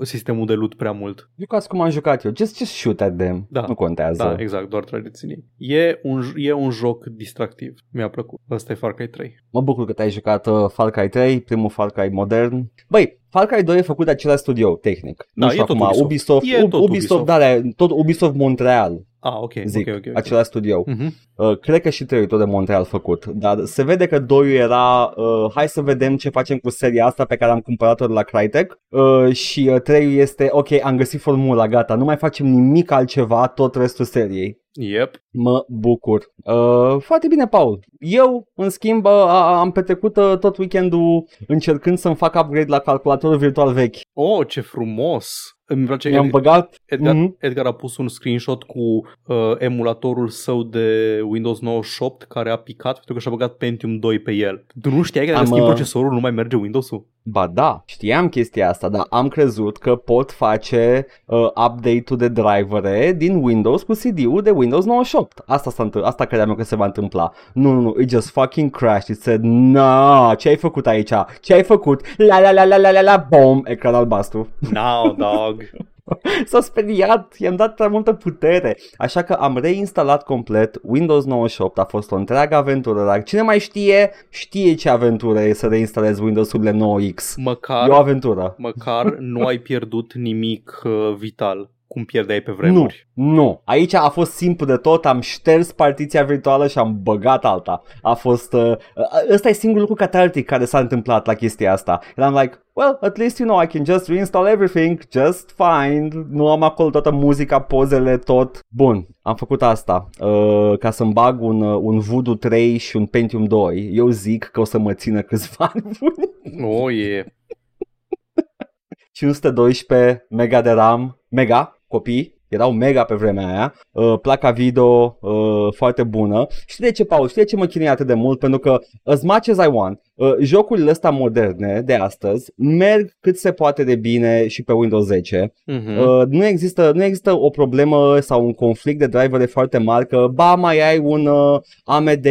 sistemul de loot prea mult. Jucați cum am jucat eu, just, just shoot at them, Da. nu contează. Da, exact, doar trageți în ei. E un, e un joc distractiv, mi-a plăcut. Ăsta e Far Cry 3. Mă bucur că te-ai jucat uh, Far Cry 3, primul Far Cry modern. Băi, Far Cry 2 e făcut de același studio, tehnic. Da, nu știu e tot acum, Ubisoft. Ubisoft, E tot Ubisoft, Ubisoft. da, da, tot Ubisoft Montreal, Ah, ok, zic, ok, ok. okay. același studio. Mhm. Uh, cred că și 3 tot de Montreal făcut, dar se vede că 2 era uh, hai să vedem ce facem cu seria asta pe care am cumpărat-o de la Crytek uh, și uh, 3 este ok, am găsit formula, gata, nu mai facem nimic altceva tot restul seriei. Yep. Mă bucur. Uh, foarte bine, Paul. Eu, în schimb, uh, a- am petrecut uh, tot weekendul încercând să-mi fac upgrade la calculatorul virtual vechi. Oh, ce frumos! Îmi place Mi-am Ed- băgat... Edgar, Mhm. Edgar a pus un screenshot cu uh, emulatorul său de Windows 98 care a picat pentru că și-a băgat Pentium 2 pe el. Tu nu știai că dacă Am, schimbi uh, procesorul nu mai merge Windows-ul? Ba da, știam chestia asta, dar am crezut că pot face uh, update-ul de drivere din Windows cu CD-ul de Windows 98. Asta, s-a întâ- asta credeam eu că se va întâmpla. Nu, nu, nu, it just fucking crashed. It said, no, ce ai făcut aici? Ce ai făcut? La la la la la la la, bom, ecran albastru. Now, dog! S-a speriat, i-am dat prea multă putere. Așa că am reinstalat complet Windows 98, a fost o întreagă aventură, dar cine mai știe, știe ce aventură e să reinstalezi Windows-urile 9X. Măcar, E o aventură. măcar nu ai pierdut nimic uh, vital cum pierdeai pe vremuri. Nu, nu. Aici a fost simplu de tot, am șters partiția virtuală și am băgat alta. A fost... Uh, ăsta e singurul lucru cathartic care s-a întâmplat la chestia asta. And I'm like, well, at least, you know, I can just reinstall everything, just fine. Nu am acolo toată muzica, pozele, tot. Bun, am făcut asta. Uh, ca să-mi bag un, uh, un Voodoo 3 și un Pentium 2. Eu zic că o să mă țină câțiva ani buni. Oh, e. 512 mega de RAM, mega, copii, erau mega pe vremea aia, uh, placa video uh, foarte bună. Știi de ce, Paul? Știi de ce mă chinui atât de mult? Pentru că, as much as I want, uh, jocurile astea moderne de astăzi merg cât se poate de bine și pe Windows 10. Mhm. Uh, nu, există, nu există o problemă sau un conflict de drivere foarte mare că ba mai ai un uh, AMD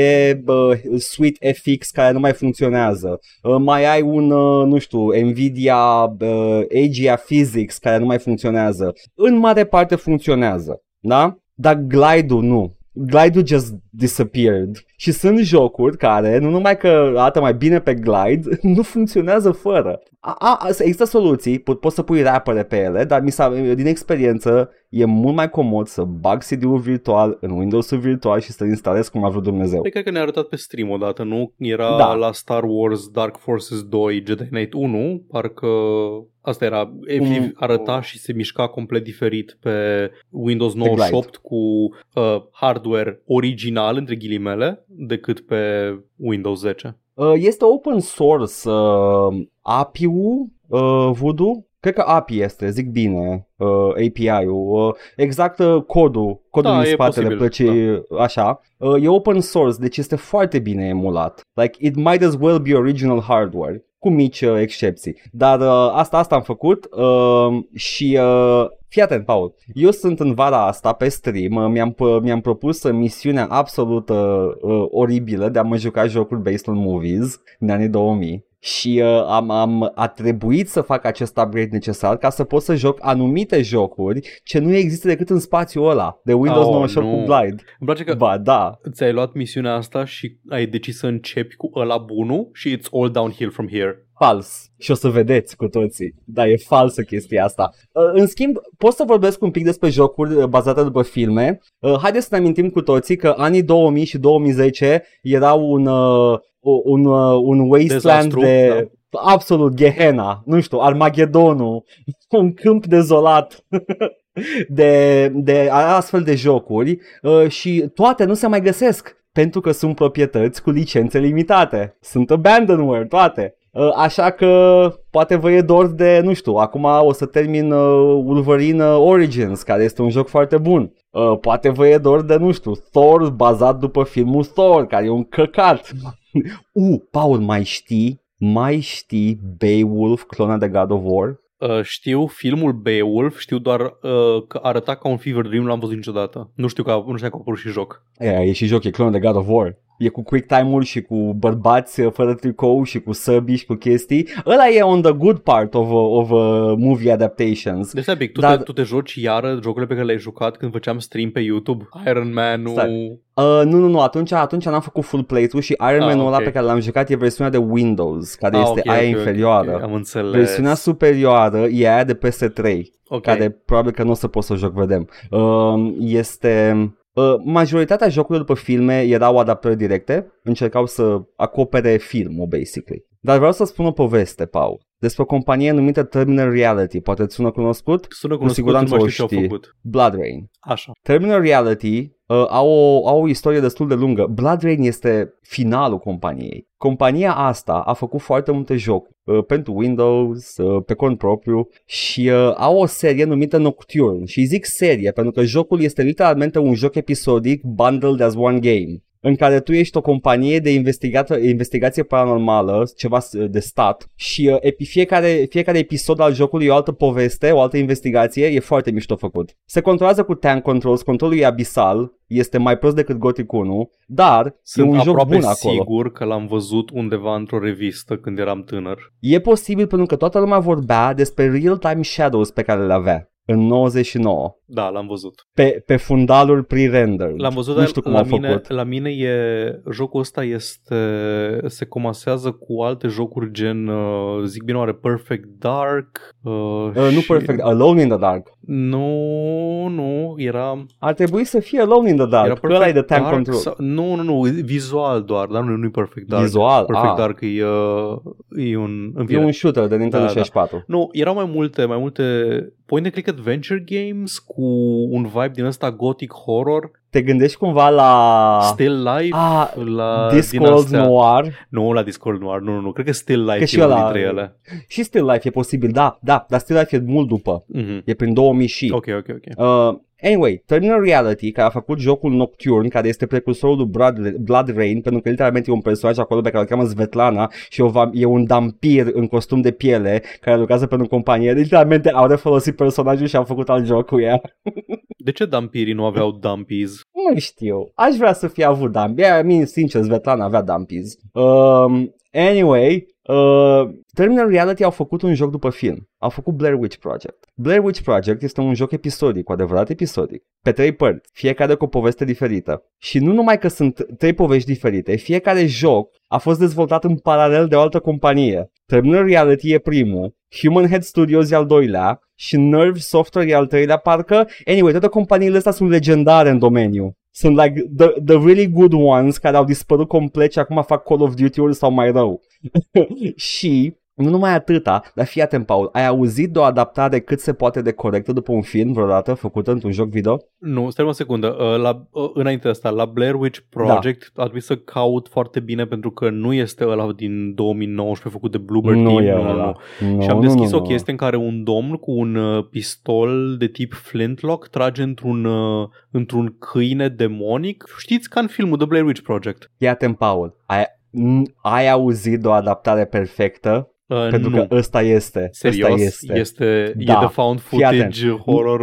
uh, Suite FX care nu mai funcționează, uh, mai ai un, uh, nu știu, Nvidia uh, Agia Physics care nu mai funcționează. În mare parte funcționează, da? Dar Glide-ul nu. Glide-ul just disappeared. Și sunt jocuri care, nu numai că arată mai bine pe Glide, nu funcționează fără. A, a, a- există soluții, po- poți să pui rapere pe ele, dar mi s-a, din experiență e mult mai comod să bag CD-ul virtual în Windows-ul virtual și să instalez cum a vrut Dumnezeu. Păi cred că ne-a arătat pe stream odată, nu? Era Da. la Star Wars Dark Forces 2 Jedi Knight 1, parcă asta era, efectiv Um, arăta și se mișca complet diferit pe Windows 98 cu uh, hardware original, între ghilimele, decât pe Windows 10. Uh, Este open source uh, API-ul uh, Voodoo? Cred că API este, zic bine, uh, API-ul, uh, exact uh, codul, codul Da, din e spatele posibil, plăcii, așa, uh, e open source, deci este foarte bine emulat. Like, it might as well be original hardware, cu mici uh, excepții. Dar uh, asta, asta am făcut uh, și uh, Fii atent, Paul. Eu sunt în vara asta pe stream, uh, mi-am, p- mi-am propus uh, misiunea absolut uh, uh, oribilă de a mă juca jocuri based on movies în anii 2000 și uh, am, am a trebuit să fac acest upgrade necesar ca să pot să joc anumite jocuri ce nu există decât în spațiul ăla de Windows Oh, 98 nu. cu Glide. Îmi place că Ba da, ți-ai luat misiunea asta și ai decis să începi cu ăla bunul și it's all downhill from here. Fals. Și o să vedeți cu toții. Da, e falsă chestia asta. Uh, în schimb, pot să vorbesc un pic despre jocuri uh, bazate după filme. Uh, haideți să ne amintim cu toții că anii 2000 și 2010 erau un, un, un wasteland Dezastru, de absolut Gehenna, nu știu, Armagedonul, un câmp dezolat de, de astfel de jocuri și toate nu se mai găsesc pentru că sunt proprietăți cu licențe limitate. Sunt abandonware, toate. Uh, așa că poate vă e dor de, nu știu, acum o să termin uh, Wolverine Origins, care este un joc foarte bun. Uh, poate vă e dor de, nu știu, Thor bazat după filmul Thor, care e un căcat. uh, Paul, mai știi? Mai știi Beowulf, clona de God of War? Uh, știu filmul Beowulf, știu doar uh, că arăta ca un fever dream, l-am văzut niciodată. Nu știu că, nu știu că a apărut și joc. E, e și joc, e clonul de God of War. E cu quick time-uri și cu bărbați uh, fără tricou și cu săbi și cu chestii. Ăla e on the good part of, uh, of uh, movie adaptations. Deci, stai tu, Dar... te, tu te joci iară jocurile pe care le-ai jucat când făceam stream pe YouTube? Iron Man-ul... Uh, nu, nu, nu, atunci, atunci n-am făcut full playthrough și Iron ah, Man-ul okay. ăla pe care l-am jucat e versiunea de Windows, care ah, este okay, aia okay, inferioară. Okay, am înțeles. Versiunea superioară e aia de PS3, okay. care probabil că nu o să pot să joc, vedem. Uh, este Uh, majoritatea jocurilor după filme erau adaptări directe, încercau să acopere filmul, basically. Dar vreau să spun o poveste, Paul, despre o companie numită Terminal Reality. Poate îți sună cunoscut? Sună cunoscut, cu siguranță o știi. Blood Rain. Așa. Terminal Reality uh, au, o, au o istorie destul de lungă. Blood Rain este finalul companiei. Compania asta a făcut foarte multe jocuri uh, pentru Windows, uh, pe cont propriu și uh, au o serie numită Nocturne și zic serie pentru că jocul este literalmente un joc episodic bundled as one game în care tu ești o companie de investigație paranormală, ceva de stat și uh, fiecare, fiecare episod al jocului e o altă poveste, o altă investigație, e foarte mișto făcut. Se controlează cu tank controls, controlul e abisal, este mai prost decât Gothic 1, dar Sunt e un joc bun acolo. sigur că l-am văzut undeva într-o revistă când eram tânăr. E posibil pentru că toată lumea vorbea despre real-time shadows pe care le avea în 99. Da, l-am văzut. Pe, pe fundaluri pre-rendered. L-am văzut, nu știu cum la, mine, făcut. la mine e, jocul ăsta este, se comasează cu alte jocuri gen, uh, zic bine oare, Perfect Dark. Uh, uh, și... Nu Perfect, Alone in the Dark. Nu, nu, era... Ar trebui să fie Alone in the Dark, era Perfect de Tank Dark Control. Sau... Nu, nu, nu, vizual doar, dar nu, nu e Perfect Dark. Vizual, Perfect ah. Dark e, uh, e un... E un shooter de Nintendo da, 64. Da. Nu, erau mai multe, mai multe point and click adventure games cu un vibe din ăsta gothic horror. Te gândești cumva la... Still Life? Ah, la Discworld Noir? Nu, la Discworld Noir, nu, nu, nu. Cred că Still Life că și e ăla... dintre ele. Și Still Life e posibil, da, da, dar Still Life e mult după. Mm-hmm. E prin 2000 și. Ok, ok, ok. Uh, Anyway, Terminal Reality, care a făcut jocul Nocturne, care este precursorul lui Blood, Blood Rain, pentru că literalmente e un personaj acolo pe care îl cheamă Svetlana și e un dampir în costum de piele care lucrează pentru companie. Literalmente au refolosit personajul și au făcut alt joc cu ea. De ce dampirii nu aveau dumpies? Nu știu. Aș vrea să fie avut dumpies. Mie, sincer, Svetlana avea dumpies. Um, anyway, Uh, Terminal Reality au făcut un joc după film. Au făcut Blair Witch Project. Blair Witch Project este un joc episodic, cu adevărat episodic, pe trei părți, fiecare cu o poveste diferită. Și nu numai că sunt trei povești diferite, fiecare joc a fost dezvoltat în paralel de o altă companie. Terminal Reality e primul, Human Head Studios e al doilea și Nerve Software e al treilea, parcă. Anyway, toate companiile astea sunt legendare în domeniu. Sunt like the, the really good ones care au dispărut complet și acum fac Call of Duty-uri sau mai rău. și nu numai atâta, dar fii atent, Paul, ai auzit de o adaptare cât se poate de corectă după un film vreodată făcută într-un joc video? Nu, stai o secundă. Uh, la, uh, înainte de asta, la Blair Witch Project da. a trebuit să caut foarte bine pentru că nu este ăla din 2019 făcut de Bluebird nu Team. E nu, nu. nu. Și am deschis nu, nu, o chestie în care un domn cu un uh, pistol de tip flintlock trage într-un, într-un câine demonic. Știți ca în filmul The Blair Witch Project. Ia atent, Paul. Ai, ai auzit de o adaptare perfectă Uh, Pentru nu. că ăsta este. Serios? Ăsta este. este da. E de found footage horror?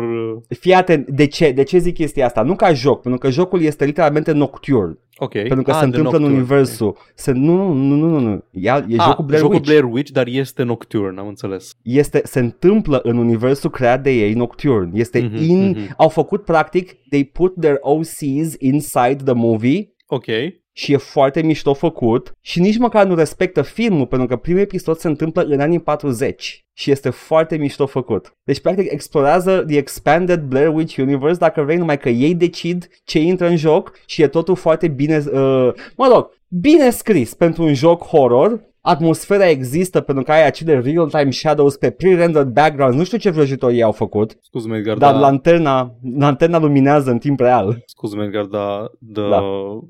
Fii atent. De ce? De ce zic chestia asta? Nu ca joc, pentru că jocul este literalmente nocturn. Ok. Pentru că ah, se întâmplă nocturne. în universul. Se, nu, nu, nu, nu, nu. E, e ah, jocul Blair jocul Witch. Blair Witch, dar este nocturn, am înțeles. Este, se întâmplă în universul creat de ei nocturn. Este mm-hmm, in... Mm-hmm. Au făcut practic, they put their OCs inside the movie Ok. Și e foarte mișto făcut și nici măcar nu respectă filmul pentru că primul episod se întâmplă în anii 40 și este foarte mișto făcut. Deci practic explorează The Expanded Blair Witch Universe dacă vrei numai că ei decid ce intră în joc și e totul foarte bine, uh, mă rog, bine scris pentru un joc horror atmosfera există pentru că ai acele real-time shadows pe pre-rendered background. Nu știu ce vrăjitorii au făcut, Scuze-mă, Edgar, dar da, lanterna, lanterna luminează în timp real. scuze-mă, Edgar, da, The Da.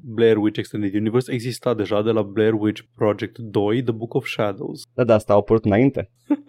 Blair Witch Extended Universe exista deja de la Blair Witch Project 2, The Book of Shadows. Da, de asta au apărut înainte.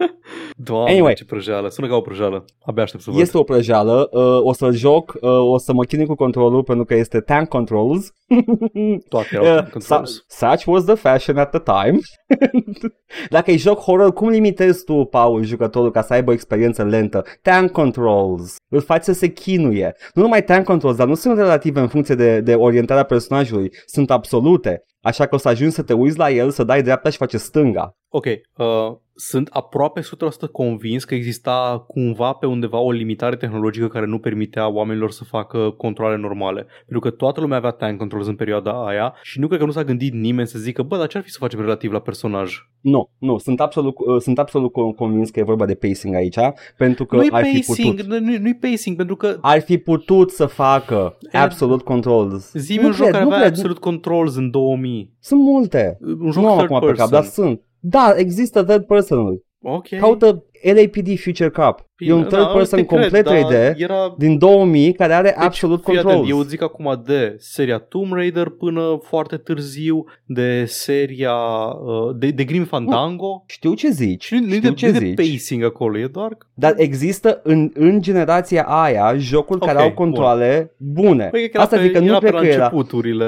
Doamne, Anyway. ce prăjeală. Sună ca o prăjeală. Abia aștept să văd. Este o prăjeală, uh, o să joc, uh, o să mă chinui cu controlul pentru că este tank controls. Toate erau Uh, uh, controls. su- such was the fashion at the time. Dacă e joc horror, cum limitezi tu, Paul, jucătorul ca să aibă o experiență lentă? Tank controls. Îl faci să se chinuie. Nu numai tank controls, dar nu sunt relative în funcție de, de orientarea personajului. Sunt absolute. Așa că o să ajungi să te uiți la el, să dai dreapta și face stânga. Ok, uh, sunt aproape 100% convins că exista cumva pe undeva o limitare tehnologică care nu permitea oamenilor să facă controle normale. Pentru că toată lumea avea tank controls în perioada aia și nu cred că nu s-a gândit nimeni să zică, bă, dar ce ar fi să facem relativ la personaj? Nu, nu, sunt absolut, uh, sunt absolut con- convins că e vorba de pacing aici, pentru că Nu-i ar fi pacing, putut. nu, nu-i pacing, pentru că Ar fi putut să facă E- absolut controls. zi Nu un joc cred, care nu avea cred, absolut controls în 2000. Sunt multe. Un joc nu am third acum pe cap, dar person. sunt. Da, există third person Ok. Caută LAPD Future Cup. E un Bine, third da, person te complet cred, dar 3D Era din 2000 care are Deci, absolut fii controls. Atent, eu zic acum de seria Tomb Raider până foarte târziu, de seria uh, de, de Grim Fandango. Știu ce zici, Și nu nu e știu de, ce nu e de zici. pacing acolo, e doar... Dar există în, în generația aia jocuri Ok, care au controle bune. Păi, că era Asta pe, zic că nu era cred pe la că era. începuturile...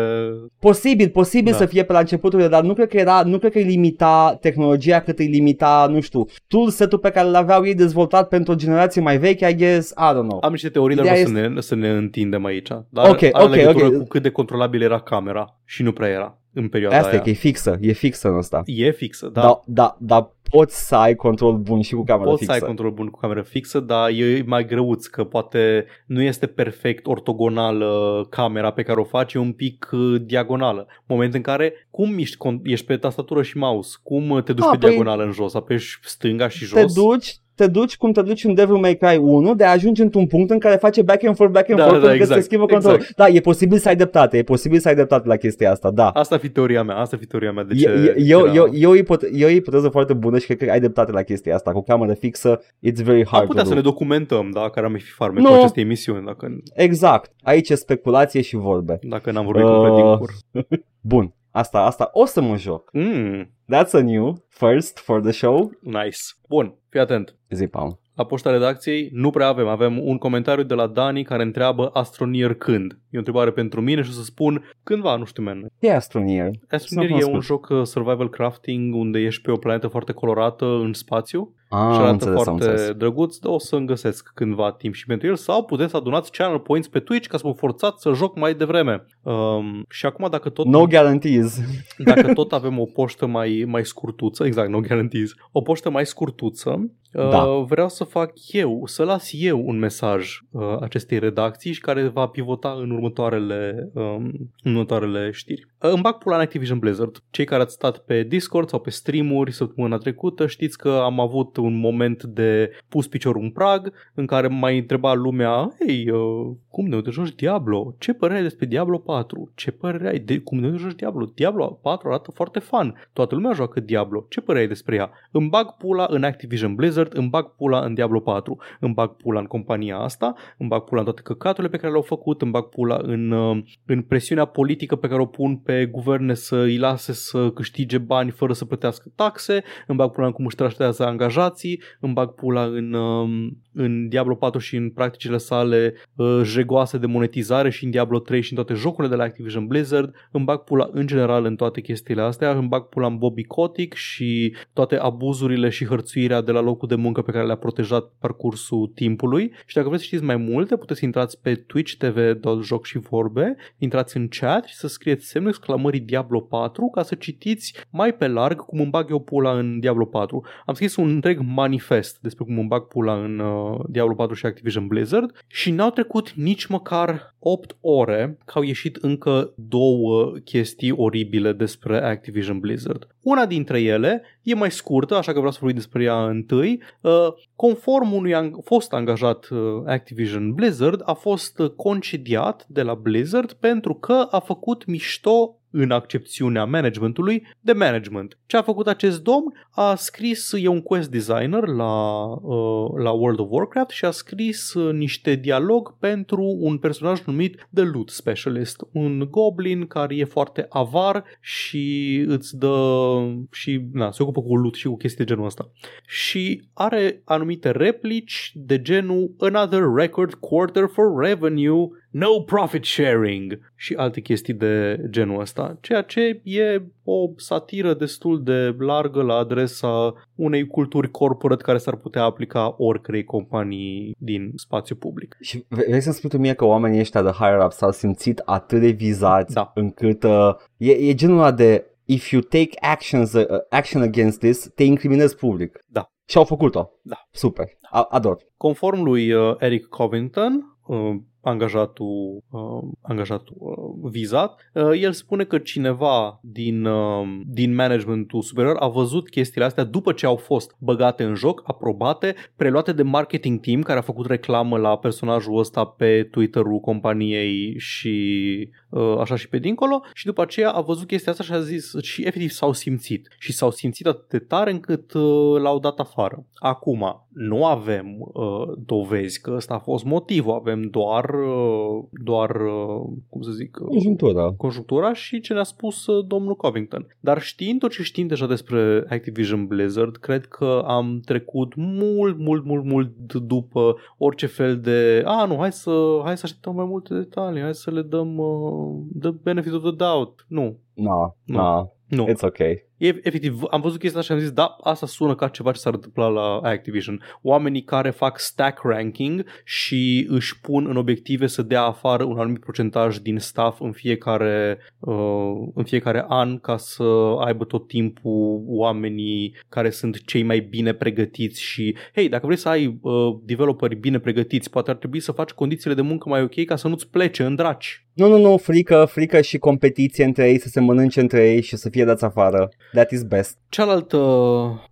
Posibil, posibil Da. să fie pe la începuturile, dar nu cred că era, nu cred că îi limita tehnologia cât îi limita, nu știu, toolset-ul pe care l-aveau ei dezvoltat pentru o generație mai veche, I guess, I don't know. Am niște teorii, dar nu Ideea să ne, să ne întindem aici. Dar Ok, are ok, legătură ok. cu cât de controlabil era camera și nu prea era în perioada Asta e aia. că e fixă, e fixă în asta. E fixă, da. Da, da, da, poți să ai control bun și cu camera Poți fixă. să ai control bun cu cameră fixă, dar e mai greuț că poate nu este perfect ortogonală camera pe care o faci, e un pic uh, diagonală. Moment în care, cum ești, con- ești pe tastatură și mouse, cum uh, te duci Ah, pe păi- diagonală în jos? Apeși stânga și te jos? duci, te duci cum te duci în Devil May Cry 1 de a ajungi într-un punct în care face back and forth, back and Da, forth da, pentru că exact, se schimbă controlul. exact. Da, e posibil să ai dreptate, e posibil să ai dreptate la chestia asta, da. Asta ar fi teoria mea, asta ar fi teoria mea de E, ce e, eu, era... eu, eu, ipote- eu o ipoteză foarte bună și cred că ai dreptate la chestia asta. Cu cameră fixă, it's very Am hard putea to să do. ne documentăm, da, care am fi farme Nu. cu aceste emisiuni, dacă, Exact. Aici e speculație și vorbe. dacă n-am vorbit Uh. complet din cur. Bun. Asta, asta o să mă joc. Mm, That's a new first for the show. nice. Bun, fii atent. Zi, Paul. La poșta redacției nu prea avem. Avem un comentariu de la Dani care întreabă Astronier când. E o întrebare pentru mine și o să spun cândva, nu știu, man. E Astronier. Astronier Să-l e un cunosc. joc uh, survival crafting unde ești pe o planetă foarte colorată în spațiu Ah, și am arată înțeles, am foarte înțeles. drăguț. O să-mi găsesc cândva timp și pentru el sau puteți să adunați channel points pe Twitch ca să mă forțați să joc mai devreme. Um, și acum dacă tot No guarantees. dacă tot avem o poștă mai, mai scurtuță, exact, no guarantees, o poștă mai scurtuță, Da. uh, vreau să fac eu, să las eu un mesaj uh, acestei redacții și care va pivota în următoarele, um, în următoarele știri. Uh, îmi bag pula în Activision Blizzard. Cei care ați stat pe Discord sau pe streamuri săptămâna trecută știți că am avut un moment de pus piciorul în prag în care mai întreba lumea, hei, uh, cum ne te joci Diablo? Ce părere ai despre Diablo 4? Ce părere ai de cum ne te joci Diablo? Diablo 4 arată foarte fun. Toată lumea joacă Diablo. Ce părere ai despre ea? Îmi bag pula în Activision Blizzard, îmi bag pula în Diablo 4, îmi bag pula în compania asta, îmi bag pula în toate căcaturile pe care le-au făcut, îmi bag pula în, uh, în presiunea politică pe care o pun pe guverne să îi lase să câștige bani fără să plătească taxe, îmi bag pula în cum își traștează angajații, îmi bag pula în, um, în Diablo 4 și în practicile sale uh, jegoase de monetizare și în Diablo 3 și în toate jocurile de la Activision Blizzard, îmi bag pula în general în toate chestiile astea, îmi bag pula în Bobby Kotick și toate abuzurile și hărțuirea de la locul de muncă pe care le-a protejat parcursul timpului. Și dacă vreți să știți mai multe, puteți să intrați pe Twitch TV joc și vorbe, intrați în chat și să scrieți semnul exclamării Diablo 4 ca să citiți mai pe larg cum îmi bag eu pula în Diablo 4. Am scris un întreg manifest despre cum îmi bag pula în uh, Diablo 4 și Activision Blizzard și n-au trecut nici măcar 8 ore că au ieșit încă două chestii oribile despre Activision Blizzard. Una dintre ele e mai scurtă, așa că vreau să vorbim despre ea întâi. Uh, conform unui fost angajat uh, Activision Blizzard, a fost concediat de la Blizzard pentru că a făcut mișto în accepțiunea managementului de management. Ce a făcut acest domn? A scris, e un quest designer la, uh, la World of Warcraft și a scris uh, niște dialog pentru un personaj numit The Loot Specialist, un goblin care e foarte avar și îți dă și na, se ocupă cu loot și cu chestii de genul ăsta. Și are anumite replici de genul Another record quarter for revenue no profit sharing și alte chestii de genul ăsta, ceea ce e o satiră destul de largă la adresa unei culturi corporate care s-ar putea aplica oricărei companii din spațiu public. Și vrei să-mi spui tu mie că oamenii ăștia de higher-up s-au simțit atât de vizați da. încât uh, e, e genul ăla de if you take actions, uh, action against this, te incriminezi public. Da. Și au făcut-o. Da. Super. A- ador. Conform lui uh, Eric Covington, uh, angajatul, uh, angajatul uh, vizat, uh, el spune că cineva din, uh, din managementul superior a văzut chestiile astea după ce au fost băgate în joc, aprobate, preluate de marketing team care a făcut reclamă la personajul ăsta pe Twitter-ul companiei și uh, așa și pe dincolo. Și după aceea a văzut chestia asta și a zis și efectiv s-au simțit. Și s-au simțit atât de tare încât uh, l-au dat afară. Acum, nu avem uh, dovezi că ăsta a fost motivul, avem doar Uh, doar, uh, cum să zic, uh, conjunctura. conjunctura și ce ne-a spus domnul Covington. Dar știind tot ce știm deja despre Activision Blizzard, cred că am trecut mult, mult, mult, mult după orice fel de a, nu, hai să, hai să așteptăm mai multe detalii, hai să le dăm uh, the benefit of the doubt. Nu. No, no. no. Nu. It's okay. E, efectiv, am văzut chestia și am zis, da, asta sună ca ceva ce s-ar întâmpla la Activision. Oamenii care fac stack ranking și își pun în obiective să dea afară un anumit procentaj din staff în fiecare, uh, în fiecare an ca să aibă tot timpul oamenii care sunt cei mai bine pregătiți și, hei, dacă vrei să ai uh, developeri bine pregătiți, poate ar trebui să faci condițiile de muncă mai ok ca să nu-ți plece în draci. Nu, nu, nu, frică, frică și competiție între ei, să se mănânce între ei și să fie dați afară. That is best. Cealaltă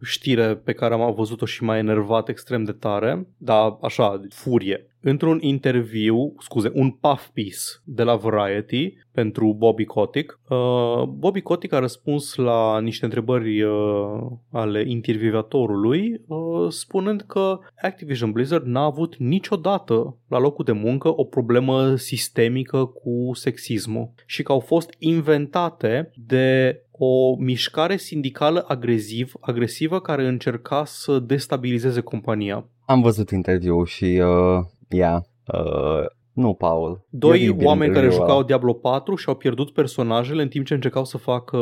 știre pe care am văzut-o și m-a enervat extrem de tare, dar așa, furie. Într-un interviu, scuze, un puff piece de la Variety pentru Bobby Kotick, uh, Bobby Kotick a răspuns la niște întrebări uh, ale intervievatorului uh, spunând că Activision Blizzard n-a avut niciodată la locul de muncă o problemă sistemică cu sexismul și că au fost inventate de o mișcare sindicală agresiv, agresivă care încerca să destabilizeze compania. Am văzut interviul și, uh, yeah, uh, nu, Paul. Doi oameni care jucau Diablo 4 și au pierdut personajele în timp ce încercau să facă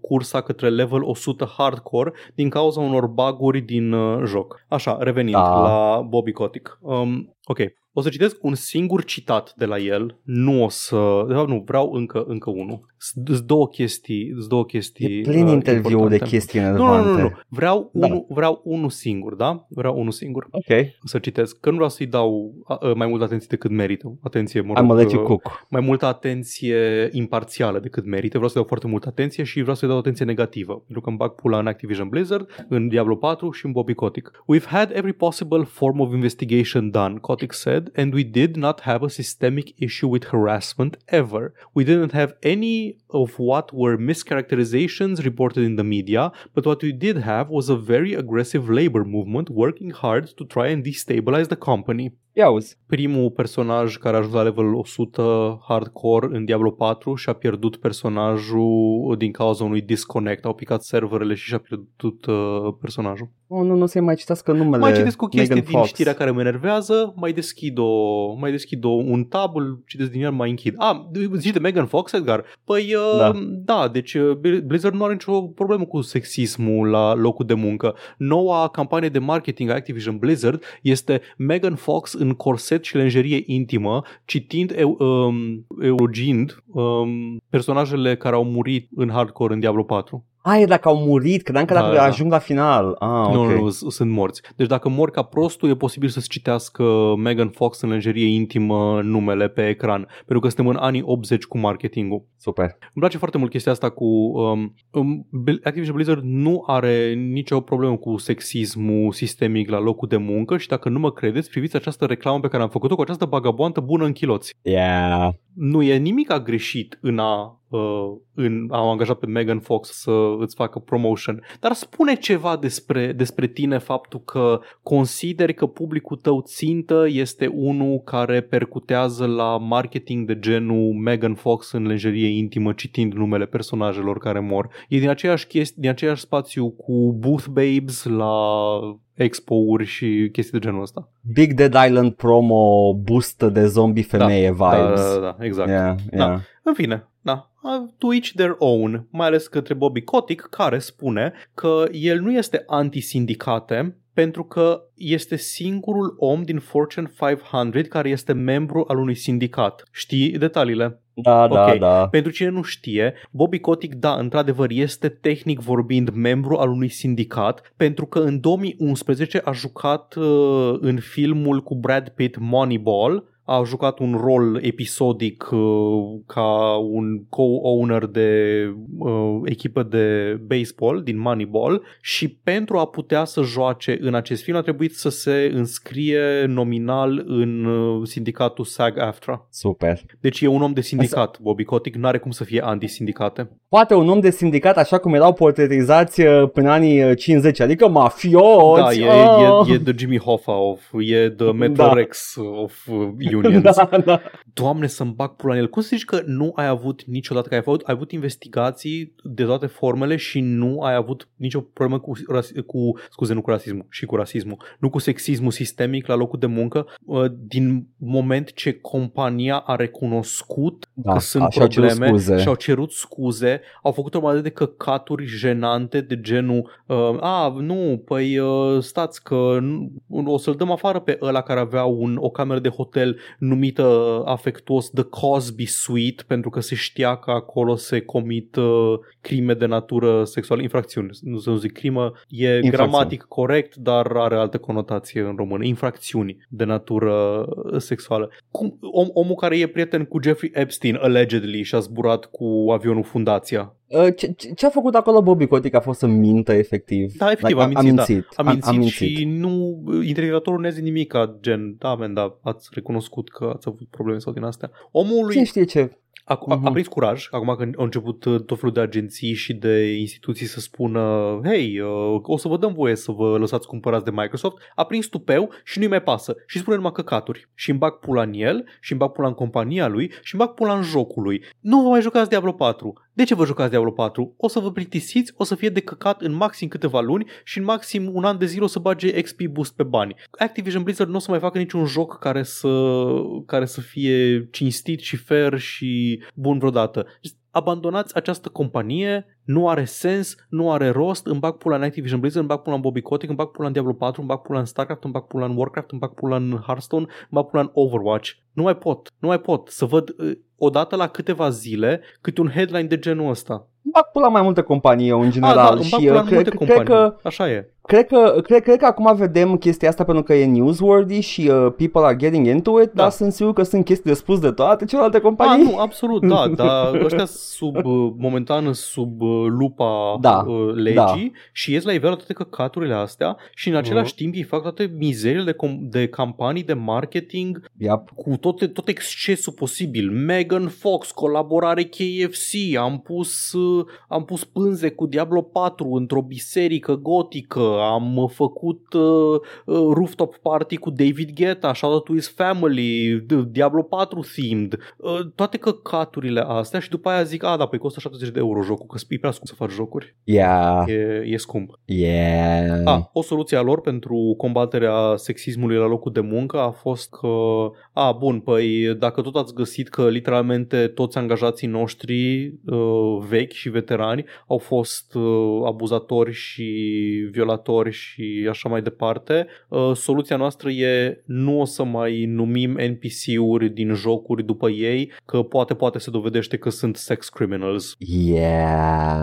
cursa către level 100 hardcore din cauza unor baguri din uh, joc. Așa, revenind da. la Bobby Kotick. Um, ok, o să citesc un singur citat de la el, nu o să... De fapt, nu, vreau încă, încă unul. Sunt două chestii, două chestii E plin uh, interviu de chestii nu, nu, nu, nu. Vreau, da. unul, vreau unul singur, da? Vreau unul singur. Ok. Să citesc, că nu vreau să-i dau uh, mai multă atenție decât merită. Atenție, mă rog, let you cook. Mai multă atenție imparțială decât merită. Vreau să-i dau foarte multă atenție și vreau să-i dau atenție negativă. Pentru că îmi bag pula în Activision Blizzard, în Diablo 4 și în Bobby Kotick. We've had every possible form of investigation done, Kotick said, and we did not have a systemic issue with harassment ever. We didn't have any of what were mischaracterizations reported in the media, but what we did have was a very aggressive labor movement working hard to try and destabilize the company. Ia uzi. Primul personaj care a ajuns la level 100 hardcore în Diablo 4 și-a pierdut personajul din cauza unui disconnect. Au picat serverele și și-a pierdut uh, personajul. Oh, nu, nu se mai citească numele Mai citesc o chestie Megan din Fox. știrea care mă enervează, mai deschid, o, mai deschid o, un tab, îl citesc din el, mai închid. Ah, zici de Megan Fox, Edgar? Păi, uh, da. da, deci uh, Blizzard nu are nicio problemă cu sexismul la locul de muncă. Noua campanie de marketing a Activision Blizzard este Megan Fox în în corset și lenjerie intimă, citind eu, um, eulogind um, personajele care au murit în hardcore în Diablo 4. Ah, e dacă au murit, credeam că Da, dacă da, da. ajung la final. Ah, Nu, ok. nu, nu, s- sunt morți. Deci dacă mor ca prostul, e posibil să-ți citească Megan Fox în lenjerie intimă numele pe ecran, pentru că suntem în anii 80 cu marketingul. Super. Îmi place foarte mult chestia asta cu um, um, Bl- Activision Blizzard nu are nicio problemă cu sexismul sistemic la locul de muncă și dacă nu mă credeți, priviți această reclamă pe care am făcut-o cu această bagaboantă bună în chiloți. Yeah. Nu e nimic a greșit în a, uh, în a o angaja pe Megan Fox să îți facă promotion, dar spune ceva despre, despre tine faptul că consideri că publicul tău țintă este unul care percutează la marketing de genul Megan Fox în lenjerie intimă citind numele personajelor care mor. E din aceeași, chesti, din aceeași spațiu cu Booth Babes la expo-uri și chestii de genul ăsta. Big Dead Island promo boost de zombie femeie Da, vibes. da, da, da, exact. Yeah, yeah. În fine, da, to each their own, mai ales către Bobby Kotick, care spune că el nu este anti-sindicate pentru că este singurul om din Fortune 500 care este membru al unui sindicat. Știi detaliile? Da, da, Ok. da. Pentru cine nu știe, Bobby Kotick, da, într-adevăr, este tehnic vorbind membru al unui sindicat, pentru că în 2011 a jucat uh, în filmul cu Brad Pitt Moneyball, a jucat un rol episodic uh, ca un co-owner de uh, echipă de baseball din Moneyball și pentru a putea să joace în acest film a trebuit să se înscrie nominal în uh, sindicatul SAG-AFTRA. Super. Deci e un om de sindicat, Bobby Kotick, n-are cum să fie anti-sindicate. Poate un om de sindicat așa cum erau portretizați uh, până anii uh, 50, adică mafioți. Da, e, ah. e, e the Jimmy Hoffa of, e the Metro Da. Rex of uh, unions. da, da. Doamne, să-mi bag pula în el. Cum să zici că nu ai avut niciodată, că ai avut, ai avut investigații de toate formele și nu ai avut nicio problemă cu, ras- cu scuze, nu cu rasismul, și cu rasismul, nu cu sexismul sistemic la locul de muncă, uh, din moment ce compania a recunoscut Da, că sunt și-au cerut probleme scuze. și-au cerut scuze, au făcut o grămadă de căcaturi jenante de genul uh, a, nu, păi uh, stați că nu, o să-l dăm afară pe ăla care avea un, o cameră de hotel numită uh, afectuos The Cosby Suite pentru că se știa că acolo se comit uh, crime de natură sexuală, infracțiuni, nu să nu zic crimă, e Infracțiuni. gramatic corect, dar are altă conotație în română, infracțiuni de natură uh, sexuală. Cum, om, omul care e prieten cu Jeffrey Epstein, allegedly, și a zburat cu avionul Fundația. Uh, Ce, ce- ce a făcut acolo Bobby Kotick a fost să mintă efectiv. Da, efectiv, Like, a mințit, da. mințit. A mințit, a mințit. și nu, intervievatorul nu zice nimic ca gen, da, men, da, ați recunoscut că ați avut probleme sau din astea. Omul lui Cine știe ce? a, a, a Mhm. prins curaj, acum când au început uh, tot felul de agenții și de instituții să spună hei, uh, o să vă dăm voie să vă lăsați cumpărați de Microsoft, a prins tupeu și nu-i mai pasă și spune numai căcaturi și îmi bag pula în el și îmi bag pula în compania lui și îmi bag pula în jocul lui. Nu vă mai jucați Diablo 4. De ce vă jucați Diablo 4? O să vă plictisiți, o să fie de căcat în maxim câteva luni și în maxim un an de zile o să bage XP boost pe bani. Activision Blizzard nu o să mai facă niciun joc care să, care să fie cinstit și fair și bun vreodată. Deci, Abandonați această companie, nu are sens, nu are rost, îmi bag pula în Activision Blizzard, îmi bag pula în Bobby Kotick, îmi bag pula în Diablo 4, îmi bag pula în StarCraft, îmi bag pula în Warcraft, îmi bag pula în Hearthstone, îmi bag pula în Overwatch. Nu mai pot, nu mai pot să văd uh, odată la câteva zile câte un headline de genul ăsta. Îmi bag pula mai multe companii eu în Ah, general da, îmi bag și pula uh, în cred, multe cred, companii. că Așa e. Cred că, cred, cred că acum vedem chestia asta pentru că e newsworthy și uh, people are getting into it, Da. dar sunt sigur că sunt chestii de spus de toate celelalte Ah, companii. nu, absolut, da, dar ăștia sub, uh, momentan sub uh, lupa Da, uh, legii și ies la iveală toate căcaturile astea și în același timp ei fac toate mizerile de, com- de campanii de marketing Yep. cu toate, tot excesul posibil. Megan Fox, colaborare KFC, am pus, uh, am pus pânze cu Diablo 4 într-o biserică gotică, am uh, făcut uh, uh, rooftop party cu David Guetta, shout out to his family, D- Diablo 4 themed, uh, toate căcaturile astea și după aia zic, a, da, păi costă 70 de euro jocul, că e prea scump să faci jocuri. Yeah. E, e scump. Yeah. A, o soluție a lor pentru combaterea sexismului la locul de muncă a fost că, a, bun, păi dacă tot ați găsit că literalmente toți angajații noștri uh, vechi și veterani au fost uh, abuzatori și violatori și așa mai departe. Uh, soluția noastră e nu o să mai numim NPC-uri din jocuri după ei, că poate poate se dovedește că sunt sex criminals. Yeah.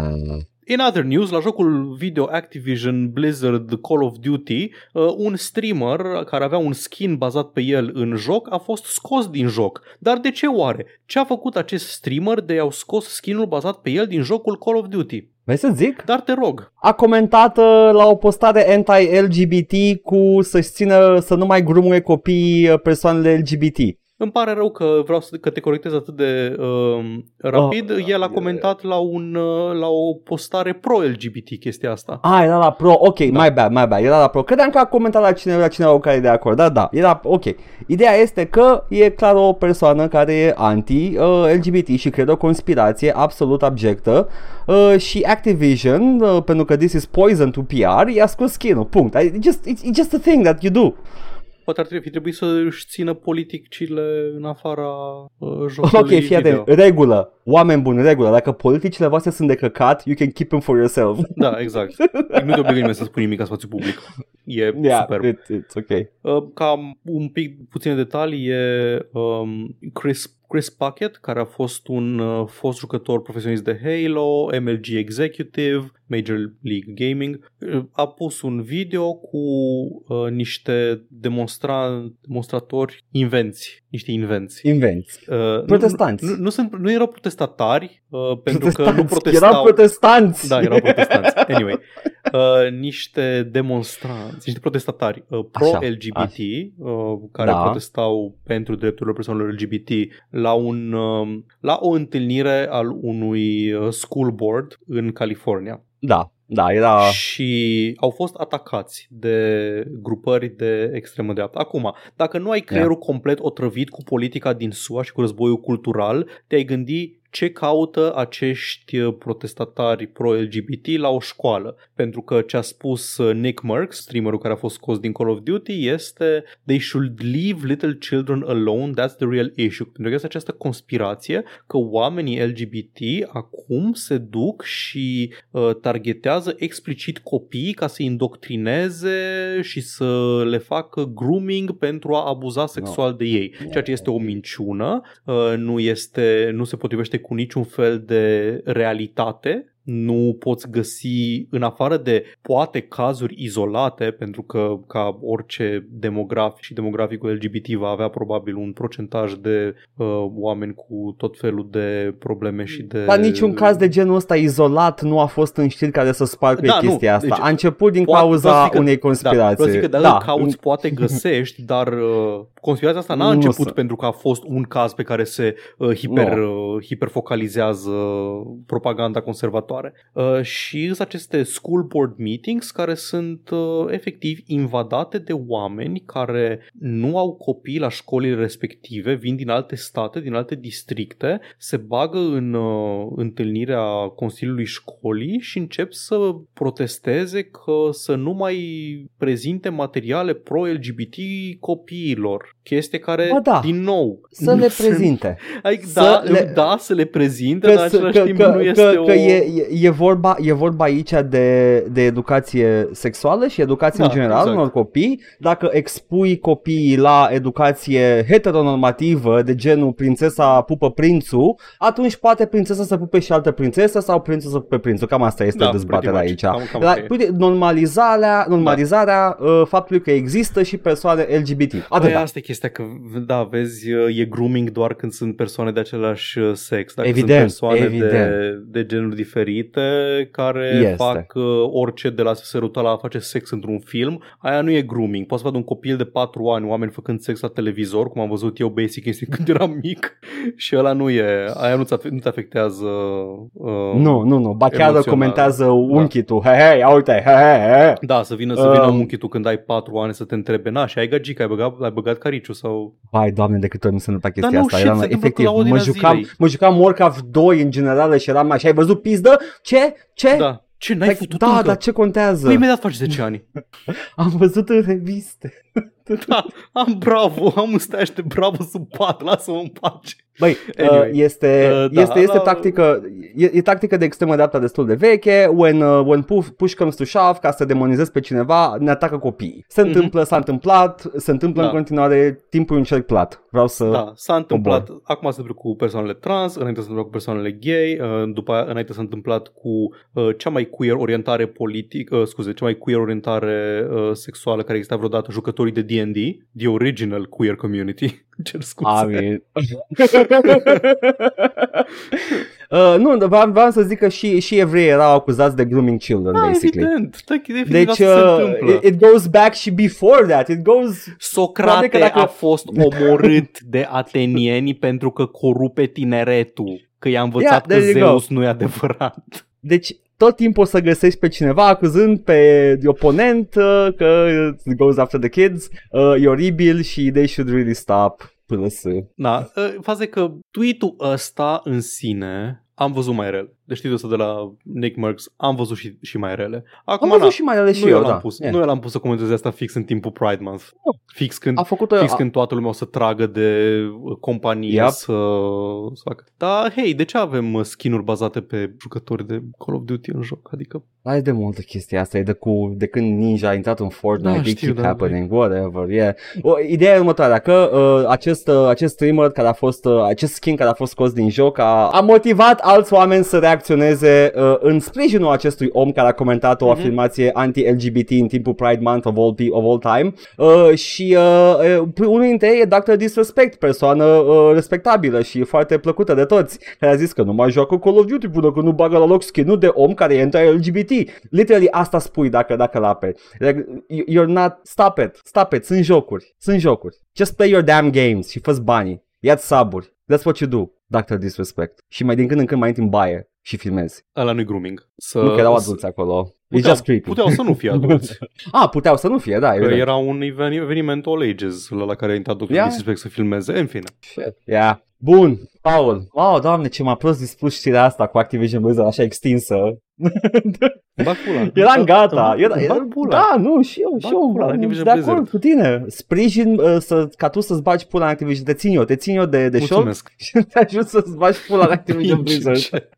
In other news, la jocul video Activision Blizzard Call of Duty, uh, un streamer care avea un skin bazat pe el în joc a fost scos din joc. Dar de ce oare? Ce a făcut acest streamer de i-au scos skinul bazat pe el din jocul Call of Duty? Vrei să zic? Dar te rog. A comentat uh, la o postare anti-LGBT cu să-și țină să nu mai grumuie copii uh, persoanele LGBT. Îmi pare rău că vreau să că te corectez atât de uh, rapid. Oh, El a comentat la, un, uh, la o postare pro-LGBT chestia asta. Ah, era la pro, ok, da. my bad, my bad, era la pro. Credeam că a comentat la cineva, la cineva care e de acord, da, da, era ok. Ideea este că e clar o persoană care e anti-LGBT și crede o conspirație absolut abjectă uh, și Activision, uh, pentru că this is poison to PR, i-a scos skin-ul, punct. It's just, it's, it's just a thing that you do. Poate ar trebui, fi trebuit să își țină politicile în afara uh, jocului Ok, fii video. atent, regulă, oameni buni, regulă, dacă politicile voastre sunt de căcat, you can keep them for yourself. Da, exact. nu te obligă nimeni să spui nimic în spațiu public. E Yeah, superb. it, it's ok. Uh, Cam un pic puține detalii e um, Chris Chris Puckett, care a fost un uh, fost jucător profesionist de Halo, MLG Executive, Major League Gaming, uh, a pus un video cu uh, niște demonstra- demonstratori invenți, niște invenți. Invenți. Uh, nu- Protestanți. Nu, nu, sunt, nu erau protestatari, uh, pentru că nu Protestanți. protestau. Erau protestanți. Da, erau protestanți. Anyway, uh, niște demonstranți, niște protestatari uh, pro-LGBT uh, care Da. protestau pentru drepturile persoanelor LGBT la, un, uh, la o întâlnire al unui uh, school board în California Da, da, era... și au fost atacați de grupări de extremă dreaptă. Acum, dacă nu ai creierul complet otrăvit cu politica din SUA și cu războiul cultural, te-ai gândi ce caută acești uh, protestatari pro-LGBT la o școală. Pentru că ce a spus uh, Nick Merckx, streamerul care a fost scos din Call of Duty, este They should leave little children alone, that's the real issue. Pentru că este această conspirație că oamenii LGBT acum se duc și uh, targetează explicit copiii ca să-i indoctrineze și să le facă grooming pentru a abuza sexual de ei. Ceea ce este o minciună, uh, nu, este, nu se potrivește cu niciun fel de realitate nu poți găsi în afară de poate cazuri izolate pentru că ca orice demografic și demograficul LGBT va avea probabil un procentaj de uh, oameni cu tot felul de probleme și de Dar niciun caz de genul ăsta izolat nu a fost în știri care să spargă Da, nu, chestia asta. deci- a început din Poate- vreau să cauza zic că- unei Da, conspirații. vreau să zic că dacă da, cauți poate găsești, dar uh, conspirația asta n-a Nu început să- pentru că a fost un caz pe care se uh, hiper, uh, hiperfocalizează propaganda conservatoare. Uh, și sunt aceste school board meetings care sunt uh, efectiv invadate de oameni care nu au copii la școlile respective, vin din alte state, din alte districte, se bagă în uh, întâlnirea Consiliului Școlii și încep să protesteze că să nu mai prezinte materiale pro-LGBT copiilor. Chestie care, Ba da. din nou, Să nu le se- prezinte. Adică, Să da, le- da, să le prezinte, dar în să- același timp nu este că, o... că e, e, e, vorba, e vorba aici de, de educație sexuală și educație Da, în general exact. unor copii. Dacă expui copiii la educație heteronormativă de genul prințesa pupă prințul, atunci poate prințesa să pupe și altă prințesă sau prințul să pupe prințul. Cam asta este Da, dezbaterea pretty aici. much. Cam- cam La, ok. uite, normalizarea, normalizarea uh, faptului că există și persoane LGBT. Atât. Păi asta e chestia că, da, vezi, e grooming doar când sunt persoane de același uh, sex. Dacă Evident, sunt persoane evident. De, de genuri diferite care Este. fac uh, orice de la să se ruta la a face sex într-un film, aia nu e grooming. Poți să vadă un copil de 4 ani, oameni făcând sex la televizor, cum am văzut eu basic instinct când eram mic și ăla nu e, aia nu-ți, afe- nu te afectează uh, Nu, nu, nu. Ba chiar emoțional. comentează unchii tu. Hei, hei, ia uite, hei, hei, hei. Da, să vină, să vină Um, unchiul tu când ai 4 ani să te întrebe, na, și ai gagic, ai băgat, ai băgat cariciu sau... Vai, doamne, de câte ori mi se întâmplă chestia Dar nu, asta. shit, Eram, se întâmplă efectiv, la mă ordinea jucam, zilei. mă jucam Warcraft 2 în general și eram așa, ai văzut pizdă? Ce? Ce? Da. Ce, n-ai Like, futut da, încă? dar ce contează? Păi imediat faci 10 ani. Am văzut în reviste. Da, am bravo, am un stai de bravo sub pat, lasă-mă în pace. Băi, Anyway. uh, este, Uh, da, este, este la- tactică, e, e tactică de extremă dreapta destul de veche, when, uh, when push, push comes to shove, ca să demonizezi pe cineva, ne atacă copiii. Se Mhm. întâmplă, s-a întâmplat, se întâmplă Da. în continuare, timpul e un cerc plat. Vreau să... Da, s-a întâmplat, acum se întâmplă cu persoanele trans, înainte se întâmplă cu persoanele gay, uh, după aia înainte s-a întâmplat cu uh, cea mai queer orientare politică, uh, scuze, cea mai queer orientare uh, sexuală care exista vreodată, jucătorii de D&D, the original queer community. Cer scuze. I mean... uh, nu, dar vreau, vreau să zic că și, și evrei erau acuzați de grooming children, Da, basically. evident. Da, evident Deci asta se uh, întâmplă. it, it goes back și before that. It goes Probabil Socrate că dacă- a fost omorât de atenieni pentru că corupe tineretul, că i-a învățat Yeah, că there you go. Zeus nu e adevărat. Deci tot timpul o să găsești pe cineva acuzând pe oponent uh, că it goes after the kids, uh, e oribil și they should really stop până să... Da, uh, faza e că tweet-ul ăsta în sine am văzut mai rele. Deci tweet-ul ăsta de la Nick Merckx am văzut și, și mai rele. Am Acum, văzut na, și mai ales și nu eu, eu l-am da. pus, Yeah. nu eu l-am pus să comenteze asta fix în timpul Pride Month. Fix când A făcut-o... Fix a, când toată lumea o să tragă de uh, companie Yep. să, să facă. Dar, hei, de ce avem uh, skin-uri bazate pe jucători de Call of Duty în joc? Adică, Ai de multă chestia asta, e de, cu, de când Ninja a intrat în Fortnite, Da, it știu, keep da, happening, whatever, yeah. O, ideea e următoarea, că uh, acest, uh, acest streamer care a fost, uh, acest skin care a fost scos din joc a, a motivat alți oameni să reacționeze uh, în sprijinul acestui om care a comentat o Mhm. afirmație anti-LGBT în timpul Pride Month of all, pe- of all time uh, și uh, uh, unul dintre ei e Dr. Disrespect, persoană uh, respectabilă și foarte plăcută de toți, care a zis că nu mai joacă Call of Duty până când nu bagă la loc skin-ul de om care e anti-LGBT. Literally asta spui dacă, dacă la aperi. Like, you- You're not... Stop it. Stop it. Sunt jocuri. Sunt jocuri. Just play your damn games și fă banii. Ia-ți saburi. That's what you do, Dr. Disrespect. Și mai din când în când mai intri în baie și filmezi. ăla nu-i grooming. Să, nu că erau să- adulți acolo. It's Puteau, just creepy. puteau să nu fie adulți. Ah, puteau să nu fie, da. că evident. era un even- eveniment all ages la, la care a intrat Dr. Yeah. Disrespect să filmeze. În fine. Shit. Yeah. Bun, Paul. Wow, doamne, ce m-a prost dispus știrea asta cu Activision Blizzard așa extinsă. Bag pula. Eram gata. Era, Bag era, pula. da, nu, și eu, Bag și eu. pula în sunt Activision de acord Blizzard. cu tine. Sprijin uh, să, ca tu să-ți bagi pula în Activision. Te țin eu, te țin eu de, de șold Mulțumesc. și te ajut să-ți bagi pula în Activision Blizzard. Ce-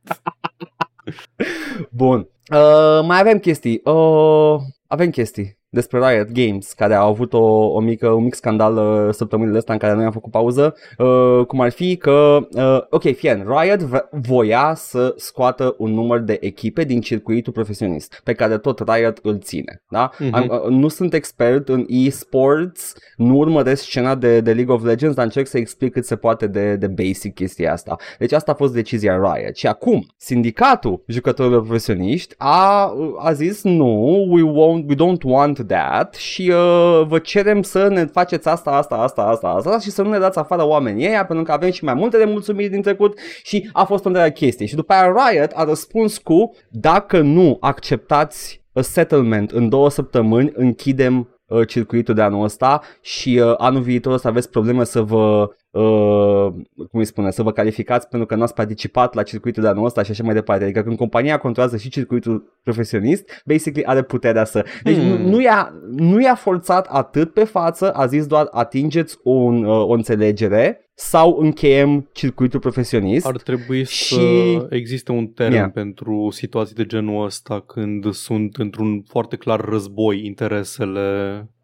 Bun. Uh, mai avem chestii. Uh, avem chestii despre Riot Games, care au avut o, o mică, un mic scandal uh, săptămânile astea în care noi am făcut pauză, uh, cum ar fi că, uh, ok, fien, Riot v- voia să scoată un număr de echipe din circuitul profesionist, pe care tot Riot îl ține, da? Mhm. Am, uh, nu sunt expert în e-sports, nu urmăresc scena de, de League of Legends, dar încerc să explic cât se poate de, de basic chestia asta. Deci asta a fost decizia Riot. Și acum, sindicatul jucătorilor profesioniști a, a zis nu, we, won't, we don't want that și uh, vă cerem să ne faceți asta, asta, asta, asta, asta și să nu ne dați afară oamenii ăia pentru că avem și mai multe nemulțumiri din trecut și a fost întreaga chestie. Și după aia Riot a răspuns cu dacă nu acceptați a settlement în două săptămâni, închidem uh, circuitul de anul ăsta și uh, anul viitor o să aveți probleme să vă uh, cum îi spune, să vă calificați pentru că nu ați participat la circuitul de anul ăsta și așa mai departe. Adică când compania controlează și circuitul profesionist, basically are puterea să... Deci Hmm. nu, nu, i-a, nu i-a forțat atât pe față, a zis doar atingeți un, uh, o înțelegere sau încheiem circuitul profesionist. Ar trebui să Și- existe un termen Yeah. pentru situații de genul ăsta când sunt într-un foarte clar război interesele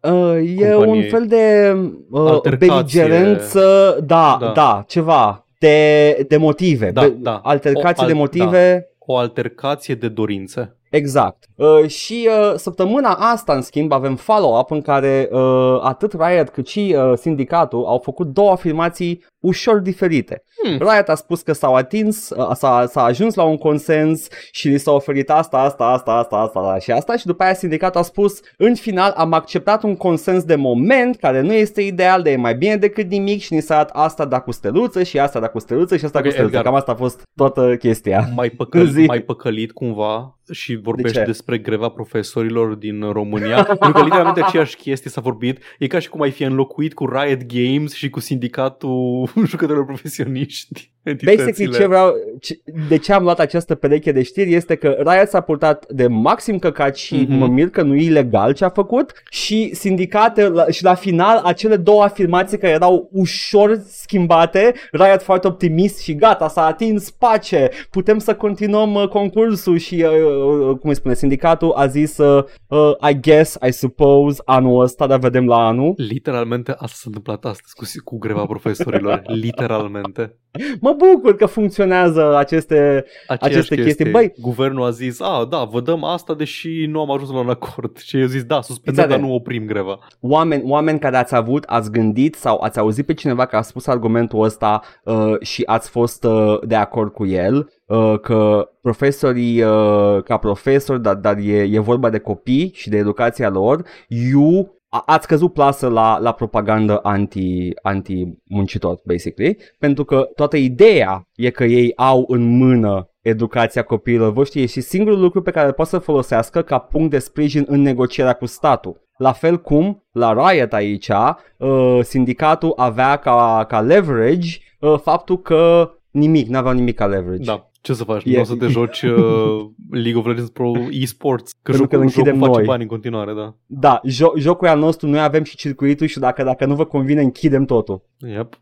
Uh, e un companiei. fel de uh, Altercație. beligerență, da, da, Da. da, ceva, de, de motive, Da, Be- da. altercații O al- de motive, o altercație de dorințe. Exact. Uh, și uh, săptămâna asta, în schimb, avem follow-up în care uh, atât Riot cât și uh, sindicatul au făcut două afirmații ușor diferite. Hmm. Riot a spus că s-au atins, uh, s-a, s-a ajuns la un consens și li s-a oferit asta, asta, asta, asta, asta, asta și asta și după aia sindicatul a spus în final am acceptat un consens de moment care nu este ideal, dar e mai bine decât nimic și ni s-a dat asta da cu steluță și asta da cu steluță și asta Ok, cu steluță. Edgar. Cam asta a fost toată chestia. Mai, păcăl, Zi. mai păcălit cumva și vorbești De ce? despre greva profesorilor din România. pentru că literalmente aceeași chestie s-a vorbit. E ca și cum ai fi înlocuit cu Riot Games și cu sindicatul jucătorilor profesioniști. Basically, ce vreau, ce, de ce am luat această pereche de știri este că Riot s-a purtat de maxim căcat și mm-hmm. mă mir că nu e ilegal ce a făcut și sindicate la, și la final acele două afirmații care erau ușor schimbate, Riot foarte optimist și gata, s-a atins pace, putem să continuăm uh, concursul și, uh, uh, cum îi spune, sindicatul a zis uh, uh, I guess, I suppose, anul ăsta, dar vedem la anul. Literalmente asta s-a întâmplat astăzi cu, cu greva profesorilor, literalmente. Mă bucur că funcționează aceste, aceste chestii. Băi, Guvernul a zis, a, da, vă dăm asta, deși nu am ajuns la un acord. Și eu zis, da, suspendăm, dar nu oprim greva. Oameni, oameni care ați avut, ați gândit sau ați auzit pe cineva care a spus argumentul ăsta uh, și ați fost uh, de acord cu el, uh, că profesorii, uh, ca profesori, dar, dar e, e vorba de copii și de educația lor, you ați căzut plasă la, la propagandă anti, anti-muncitor, basically, pentru că toată ideea e că ei au în mână educația copiilor voștri e și singurul lucru pe care pot să folosească ca punct de sprijin în negocierea cu statul. La fel cum la Riot aici, uh, sindicatul avea ca, ca leverage uh, faptul că nimic, n-aveau nimic ca leverage. Da. Ce să faci? Yeah. Nu o să te joci uh, League of Legends Pro eSports? Că Pentru jocul, că închidem jocul noi. face bani în continuare, da. Da, jo- jocul al nostru, noi avem și circuitul și dacă, dacă nu vă convine, închidem totul. Yep.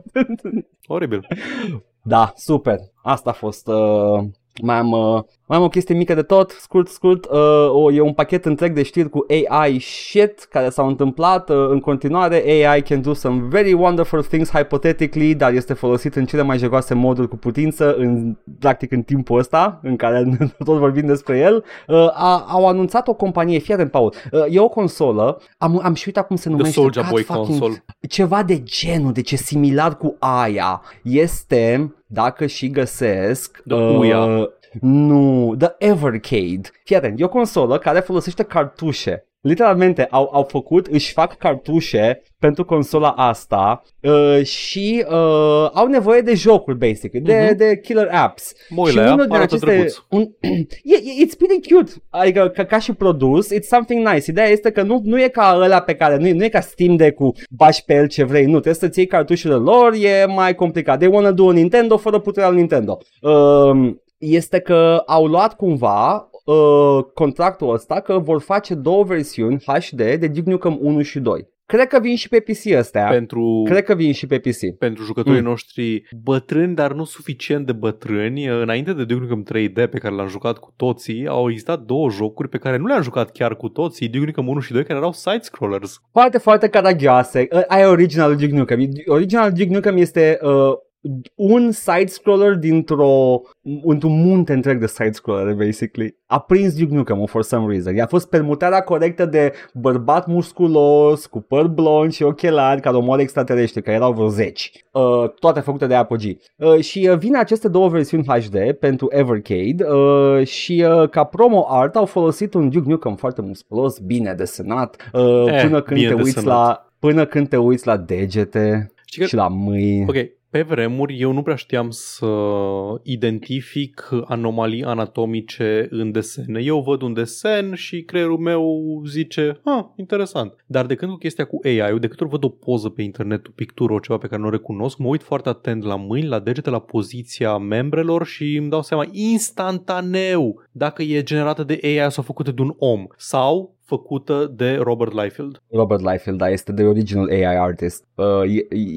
Oribil. Da, super. Asta a fost... Uh, mai am, uh, mai am o chestie mică de tot, scurt, scurt, uh, o, e un pachet întreg de știri cu AI shit care s-au întâmplat uh, în continuare. AI can do some very wonderful things hypothetically, dar este folosit în cele mai jegoase moduri cu putință, în, practic în timpul ăsta în care tot vorbim despre el. Uh, a, au anunțat o companie, fii atent, Paul, uh, e o consolă, am, am și uitat cum se numește. The Soulja Boy console. Ceva de genul, deci e similar cu aia. Este dacă și găsesc... The uh, nu, The Evercade. Fii atent, e o consolă care folosește cartușe. Literalmente au, au făcut, își fac cartușe pentru consola asta uh, și uh, au nevoie de jocuri, basic, de, uh-huh. de killer apps. Moile și unul din aceste... Un, e, it's pretty cute, adică ca, ca și produs, it's something nice. Ideea este că nu, nu e ca ăla pe care, nu e, nu e ca Steam de cu bași pe el ce vrei, nu, trebuie să-ți iei cartușele lor, e mai complicat. They wanna do un Nintendo fără puterea lui Nintendo. Uh, este că au luat cumva uh, contractul ăsta că vor face două versiuni HD de Duke Nukem 1 și 2. Cred că vin și pe PC ăstea. Pentru, Cred că vin și pe PC. Pentru jucătorii mm. noștri bătrâni, dar nu suficient de bătrâni, înainte de Duke Nukem 3D pe care l-am jucat cu toții, au existat două jocuri pe care nu le-am jucat chiar cu toții, Duke Nukem 1 și 2, care erau side-scrollers. Foarte, foarte caragioase. Ai original Duke Nukem. Original Duke Nukem este uh, un side-scroller dintr-o într-un munte întreg de side-scroller, basically. A prins Duke Nukem for some reason. I-a fost permutarea corectă de bărbat musculos, cu păr blond și ochelari, ca omoare extraterestri, care erau vreo 10. Uh, toate făcute de Apogee. Uh, și uh, vin aceste două versiuni HD pentru Evercade uh, și uh, ca promo art au folosit un Duke Nukem foarte musculos, bine desenat, uh, eh, până când te uiți desenat. la până când te uiți la degete și, și la mâini. Ok, pe vremuri eu nu prea știam să identific anomalii anatomice în desene. Eu văd un desen și creierul meu zice, ah, interesant. Dar de când cu chestia cu AI-ul, de câte ori văd o poză pe internet, o pictură, o ceva pe care nu o recunosc, mă uit foarte atent la mâini, la degete, la poziția membrelor și îmi dau seama instantaneu dacă e generată de AI sau făcută de un om sau făcută de Robert Liefeld. Robert Liefeld, da, este de original AI artist. Uh,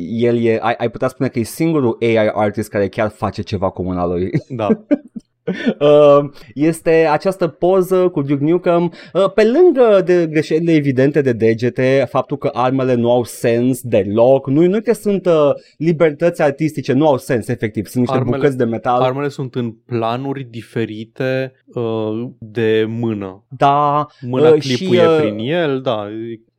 el e, ai, ai putea spune că e singurul AI artist care chiar face ceva cu mâna lui. Da. Uh, este această poză cu Duke Nukem uh, pe lângă de greșelile evidente de degete, faptul că armele nu au sens deloc, nu, nu că sunt uh, libertăți artistice, nu au sens efectiv, sunt niște armele, bucăți de metal. Armele sunt în planuri diferite uh, de mână. Da. Mâna uh, clipuie și, uh, prin el, da,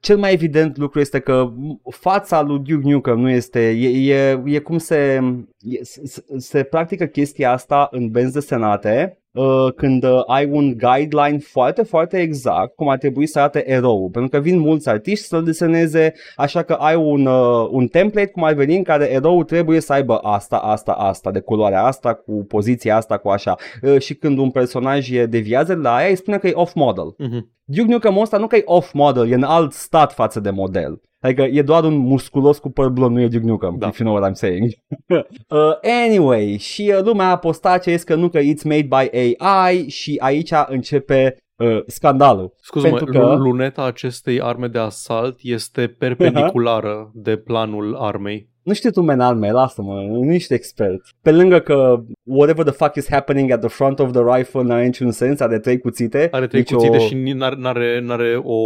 cel mai evident lucru este că fața lui Duke Nukem nu este, e, e, e cum se, e, se, se practică chestia asta în benzi desenate uh, când uh, ai un guideline foarte, foarte exact cum ar trebui să arate erou. Pentru că vin mulți artiști să-l deseneze, așa că ai un, uh, un template cum ar veni în care erou trebuie să aibă asta, asta, asta, de culoarea asta, cu poziția asta, cu așa. Uh, și când un personaj deviază de la aia, îi spune că e off-model. Uh-huh. Duke Nukem ăsta nu că e off-model, e în alt stat față de model. Adică e doar un musculos cu păr blond, nu e Duke Nukem, Da. if you know what I'm saying. uh, anyway, și uh, lumea a postat ce este că nu că it's made by AI și aici începe uh, scandalul. Scuză-mă, Pentru că... că- luneta acestei arme de asalt este perpendiculară de planul armei. Nu știu tu, menalme, lasă-mă, nu ești expert. Pe lângă că whatever the fuck is happening at the front of the rifle n-are niciun sens, are trei cuțite. Are trei nici cuțite o... și ni- n-are, n-are, n-are o,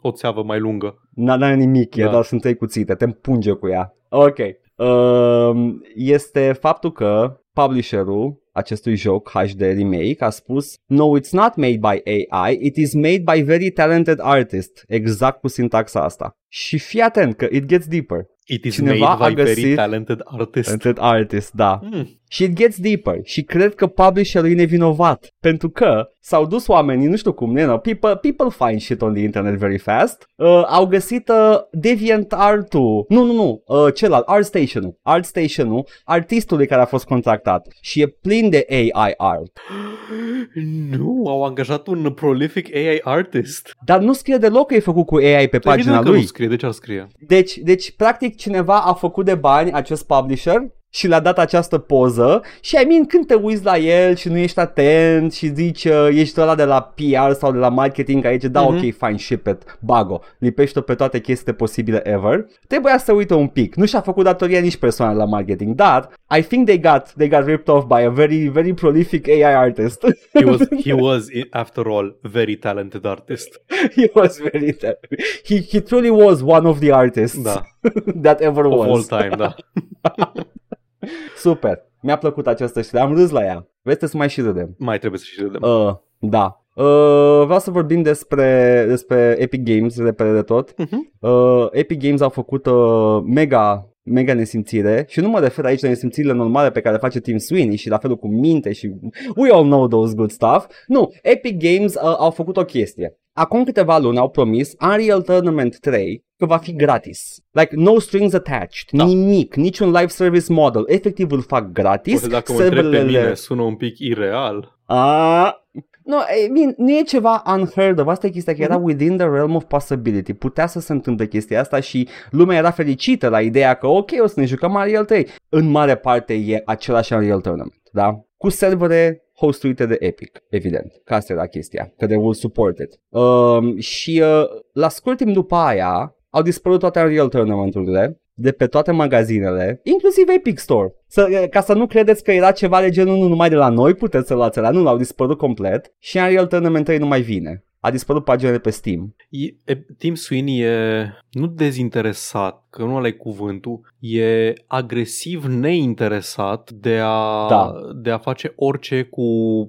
o țeavă mai lungă. N-are nimic, da. Da. e doar sunt trei cuțite, te împunge cu ea. Ok. Um, este faptul că publisherul acestui joc HD remake a spus No, it's not made by AI, it is made by very talented artist. Exact cu sintaxa asta. Și fii atent că it gets deeper. It is Cineva a made by very găsit- talented artist. Talented artist, da. Mm. Și it gets deeper și cred că publisherul e nevinovat pentru că s-au dus oamenii, nu știu cum, you know, people, people find shit on the internet very fast, uh, au găsit uh, DeviantArt-ul, nu, nu, nu, uh, celălalt, ArtStation-ul, ArtStation-ul artistului care a fost contractat și e plin de AI art. Nu, au angajat un prolific AI artist. Dar nu scrie deloc că e făcut cu AI pe pagina Evident că lui. nu scrie, de ce ar scrie? Deci, deci, practic, cineva a făcut de bani acest publisher și le-a dat această poză și, I mean, când te uiți la el și nu ești atent și zici, uh, ești ăla de la PR sau de la marketing aici, da, Mhm. ok, fine, ship it, bago, lipește pe toate chestiile posibile ever, trebuia să uite un pic. Nu și-a făcut datoria nici persoana la marketing, dar I think they got, they got ripped off by a very, very prolific AI artist. He was, he was, after all, very talented artist. he was very, he, he truly was one of the artists Da, that ever of was. all time, da. Super. Mi-a plăcut această știre. Am râs la ea. Vreți să mai și râdem? Mai trebuie să și râdem. Uh, da. Uh, vreau să vorbim despre, despre Epic Games, repede de tot. Mhm. Uh, Epic Games au făcut uh, mega mega nesimțire și nu mă refer aici la nesimțirile normale pe care le face Tim Sweeney și la felul cu minte și we all know those good stuff. Nu, Epic Games uh, au făcut o chestie. Acum câteva luni au promis Unreal Tournament 3 că va fi gratis. Like no strings attached, Da. nimic, niciun live service model. Efectiv îl fac gratis. Poate dacă mă întreb pe serverele- mine, sună un pic ireal. a... Nu, e, bine, nu e ceva unheard of, asta e chestia că era Mhm. within the realm of possibility. Putea să se întâmple chestia asta și lumea era fericită la ideea că ok, o să ne jucăm Unreal 3. În mare parte e același Unreal Tournament, da? Cu servere hostuite de Epic, evident, că asta era chestia, că they will support it. Um, și uh, la scurt timp după aia au dispărut toate Unreal Tournament-urile de pe toate magazinele, inclusiv Epic Store. Să, ca să nu credeți că era ceva de genul nu numai de la noi puteți să luați la nu, l-au dispărut complet și Unreal Tournament 3 nu mai vine. A dispărut pagina de pe Steam. E, e, Tim Sweeney e nu dezinteresat, că nu ăla e cuvântul, e agresiv neinteresat de a, Da. de a face orice cu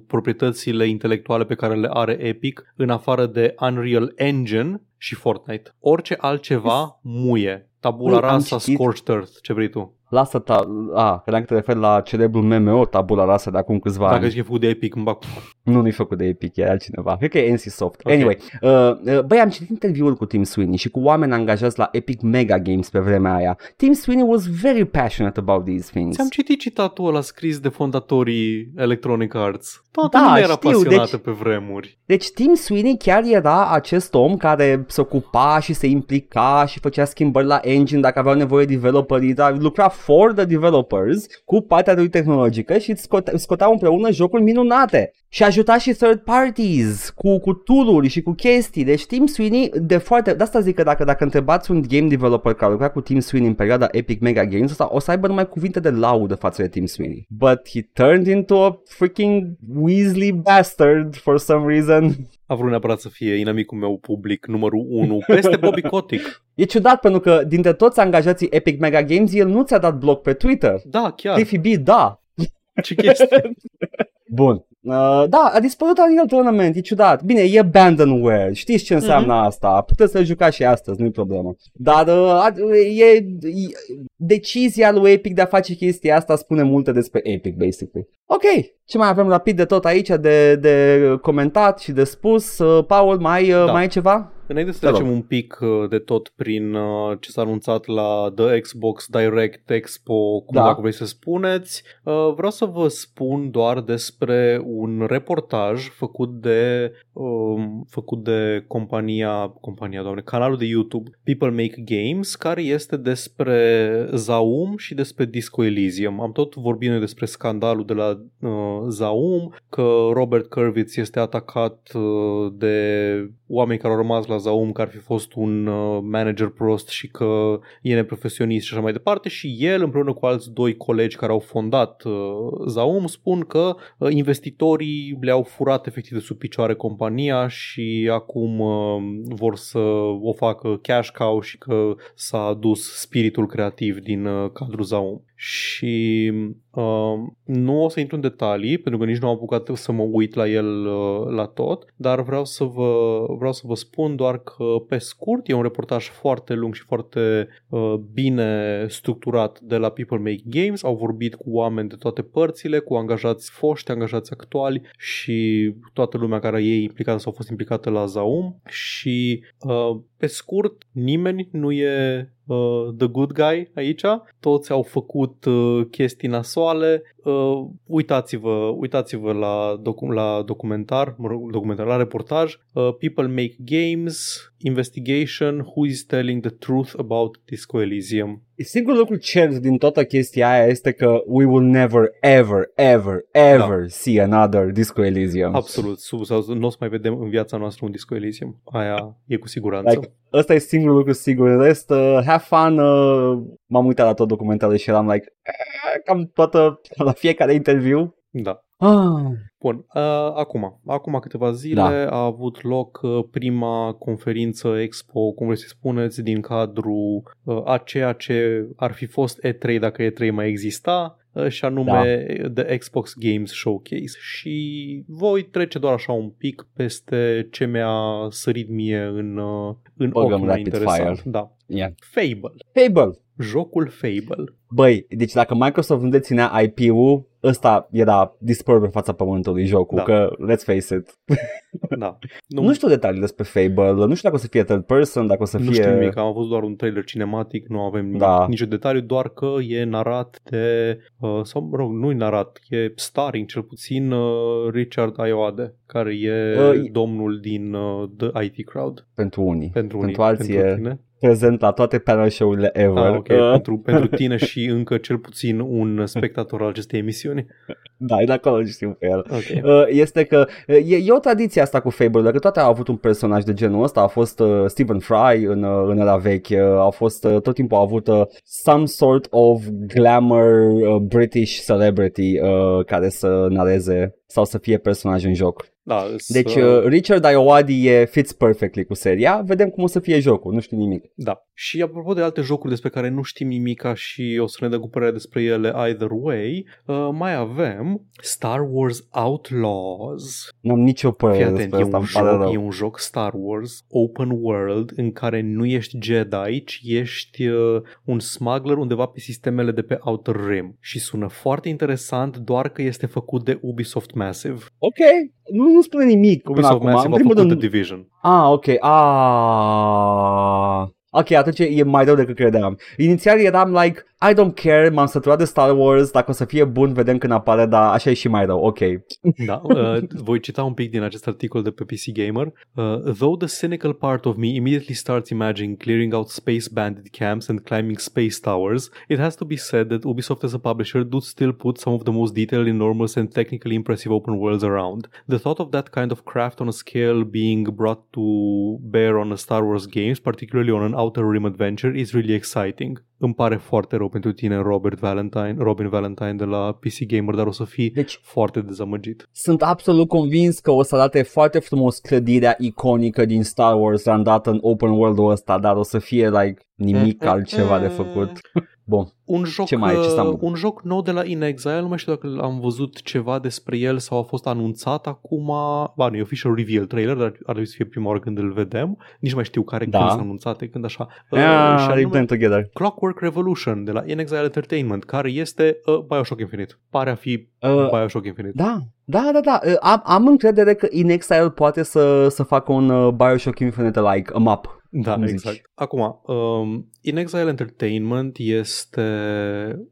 proprietățile intelectuale pe care le are Epic în afară de Unreal Engine și Fortnite. Orice altceva muie. Tabula Băi, am rasa, citit- Scorched Earth, ce vrei tu. Lasă ta... A, credeam că te referi la celebrul MMO tabula rasa de acum câțiva Dacă ani. zici că e făcut de Epic, îmi bag Nu, nu-i făcut de Epic, e altcineva. Cred că e NCSoft. Ok. Anyway, uh, uh, băi, am citit interviul cu Tim Sweeney și cu oameni angajați la Epic Mega Games pe vremea aia. Tim Sweeney was very passionate about these things. Ți-am citit citatul ăla scris de fondatorii Electronic Arts. Toată Da, lumea era știu, pasionată deci- pe vremuri. Deci Tim Sweeney chiar era acest om care se ocupa și se implica și făcea schimbări la engine dacă aveau nevoie de developerii, dar lucra for the developers cu partea lui tehnologică și îți scote, îți scoteau împreună jocuri minunate. Și ajuta și third parties cu, cu tool și cu chestii. Deci Tim Sweeney, de foarte... De asta zic că dacă, dacă întrebați un game developer care lucra cu Tim Sweeney în perioada Epic Mega Games, ăsta, o să aibă numai cuvinte de laudă față de Tim Sweeney. But he turned into a freaking Weasley bastard for some reason. A vrut neapărat să fie inamicul meu public numărul 1 peste Bobby Kotick. E ciudat pentru că dintre toți angajații Epic Mega Games, el nu ți-a dat bloc pe Twitter. Da, chiar. Cliffy B, da. Ce chestie. Bun. Uh, da, a dispărut Unreal Tournament, e ciudat. Bine, e abandonware, știți ce înseamnă Mhm. asta. Puteți să-l jucați și astăzi, nu-i problemă. Dar uh, a- e, e, decizia lui Epic de a face chestia asta spune multe despre Epic, basically. Ok, ce mai avem rapid de tot aici de, de comentat și de spus? Uh, Paul, mai, uh, Da. mai ai ceva? Înainte să Te rog. trecem un pic uh, de tot prin uh, ce s-a anunțat la The Xbox Direct Expo, cum Da. dacă vrei să spuneți, uh, vreau să vă spun doar despre un reportaj făcut de um, făcut de compania, compania, doamne, canalul de YouTube People Make Games, care este despre Zaum și despre Disco Elysium. Am tot vorbit noi despre scandalul de la uh, Zaum, că Robert Kurwitz este atacat uh, de oameni care au rămas la Zaum, că ar fi fost un uh, manager prost și că e neprofesionist și așa mai departe și el împreună cu alți doi colegi care au fondat uh, Zaum spun că uh, investitorii le-au furat efectiv de sub picioare compania și acum uh, vor să o facă cash cow și că s-a dus spiritul creativ din uh, cadrul Zaum. Și uh, nu o să intru în detalii pentru că nici nu am apucat să mă uit la el uh, la tot, dar vreau să vă vreau să vă spun doar că pe scurt e un reportaj foarte lung și foarte uh, bine structurat de la People Make Games. Au vorbit cu oameni de toate părțile, cu angajați foști, angajați actuali și toată lumea care e implicată sau a fost implicată la Zaum și uh, pe scurt nimeni nu e uh, the good guy aici. Toți au făcut uh, chestii nasoale. Uh, uitați-vă, uitați-vă la, docu- la documentar, mă rog, documentar, la reportaj. Uh, People Make Games, Investigation, Who is Telling the Truth About Disco Elysium. Singurul lucru cert din toată chestia aia este că we will never, ever, ever, ever see another Disco Elysium. Absolut, sub, sau nu o să mai vedem în viața noastră un Disco Elysium. Aia e cu siguranță. Like, ăsta e singurul lucru sigur. În rest, uh, have fun. Uh, m-am uitat la tot documentarul și eram like, eh, cam toată, la fiecare interviu. Da. Ah, Bun, uh, acum, acum câteva zile Da. a avut loc uh, prima conferință Expo, cum vreți să spuneți, din cadrul uh, a ceea ce ar fi fost E3 dacă E3 mai exista, uh, și anume Da. The Xbox Games Showcase. Și voi trece doar așa un pic peste ce mi-a sărit mie în, uh, în ochi Băgăm mai rapid interesant. fire. Da. yeah. Fable. Fable. Jocul Fable. Băi, deci dacă Microsoft nu deținea IP-ul, ăsta era dispărut pe fața pământului jocul, Da. că let's face it. Da. Nu, nu știu detalii despre Fable, nu știu dacă o să fie third person, dacă o să Nu fie... știu nimic, am văzut doar un trailer cinematic, nu avem nimic, Da. nicio detaliu, doar că e narat de, uh, sau mă rog, nu e narat, e starring cel puțin uh, Richard Ayoade, care e Uh, domnul din uh, The IT Crowd. Pentru unii. Pentru, Pentru unii, alții pentru e tine. Prezent la toate panel show-urile ever. Ah, ok, Uh, pentru, pentru tine și încă cel puțin un spectator al acestei emisiuni. da, e de acolo știu pe el. Ok. Uh, este că uh, e, e o tradiție asta cu Fable, că toate au avut un personaj de genul ăsta, a fost uh, Stephen Fry în, uh, în era veche, uh, au fost, uh, tot timpul a avut uh, some sort of glamour uh, British celebrity uh, care să nareze sau să fie personaj în joc. Da, îs, Deci uh, uh, Richard Ayoade e fits perfectly cu seria, vedem cum o să fie jocul, nu știu nimic. Da. Și apropo de alte jocuri despre care nu știm nimica și o să ne dăm cu părere despre ele either way, uh, mai avem Star Wars Outlaws. N-am nicio Fii părere atent, despre e asta, un, îmi pare joc, rău. e un joc Star Wars open world în care nu ești Jedi, ci ești uh, un smuggler undeva pe sistemele de pe Outer Rim. Și sună foarte interesant, doar că este făcut de Ubisoft Massive. Ok, nu, nu spune nimic până Ubisoft acum. Massive În a primul făcut rând, The Division. Ah, ok. Ah. Ok, atunci e mai rău decât credeam. Inițial eram like, I don't care, m-am săturat de Star Wars, dacă o să fie bun, vedem când apare, dar așa e și mai rău, ok. Da, uh, voi cita un pic din acest articol de pe PC Gamer. Uh, Though the cynical part of me immediately starts imagining clearing out space bandit camps and climbing space towers, it has to be said that Ubisoft as a publisher do still put some of the most detailed, enormous and technically impressive open worlds around. The thought of that kind of craft on a scale being brought to bear on a Star Wars games, particularly on an Outer Rim adventure, is really exciting. Îmi pare foarte rău pentru tine, Robert Valentine, Robin Valentine de la PC Gamer, dar o să fii Deci foarte dezamăgit. sunt absolut convins că o să arate foarte frumos clădirea iconică din Star Wars randată în open world-ul ăsta, dar o să fie like nimic altceva de făcut. Bun, Un joc, Ce mai e? Ce s-a uh, mult? un joc nou de la In Exile, nu mai știu dacă am văzut ceva despre el sau a fost anunțat acum, ba nu, e official reveal trailer, dar ar trebui să fie prima oară când îl vedem, nici nu mai știu care Da. când s-a anunțat, când așa. Uh, yeah, și they anume blend together. Clockwork Clockwork Revolution de la In Exile Entertainment, care este uh, Bioshock Infinite. Pare a fi Uh, Bioshock Infinite. Da, da, da, da. Uh, Am, am încredere că In Exile poate să, să facă un uh, Bioshock Infinite-like a map. Da, cum zici. exact. Acum, um, In Exile Entertainment este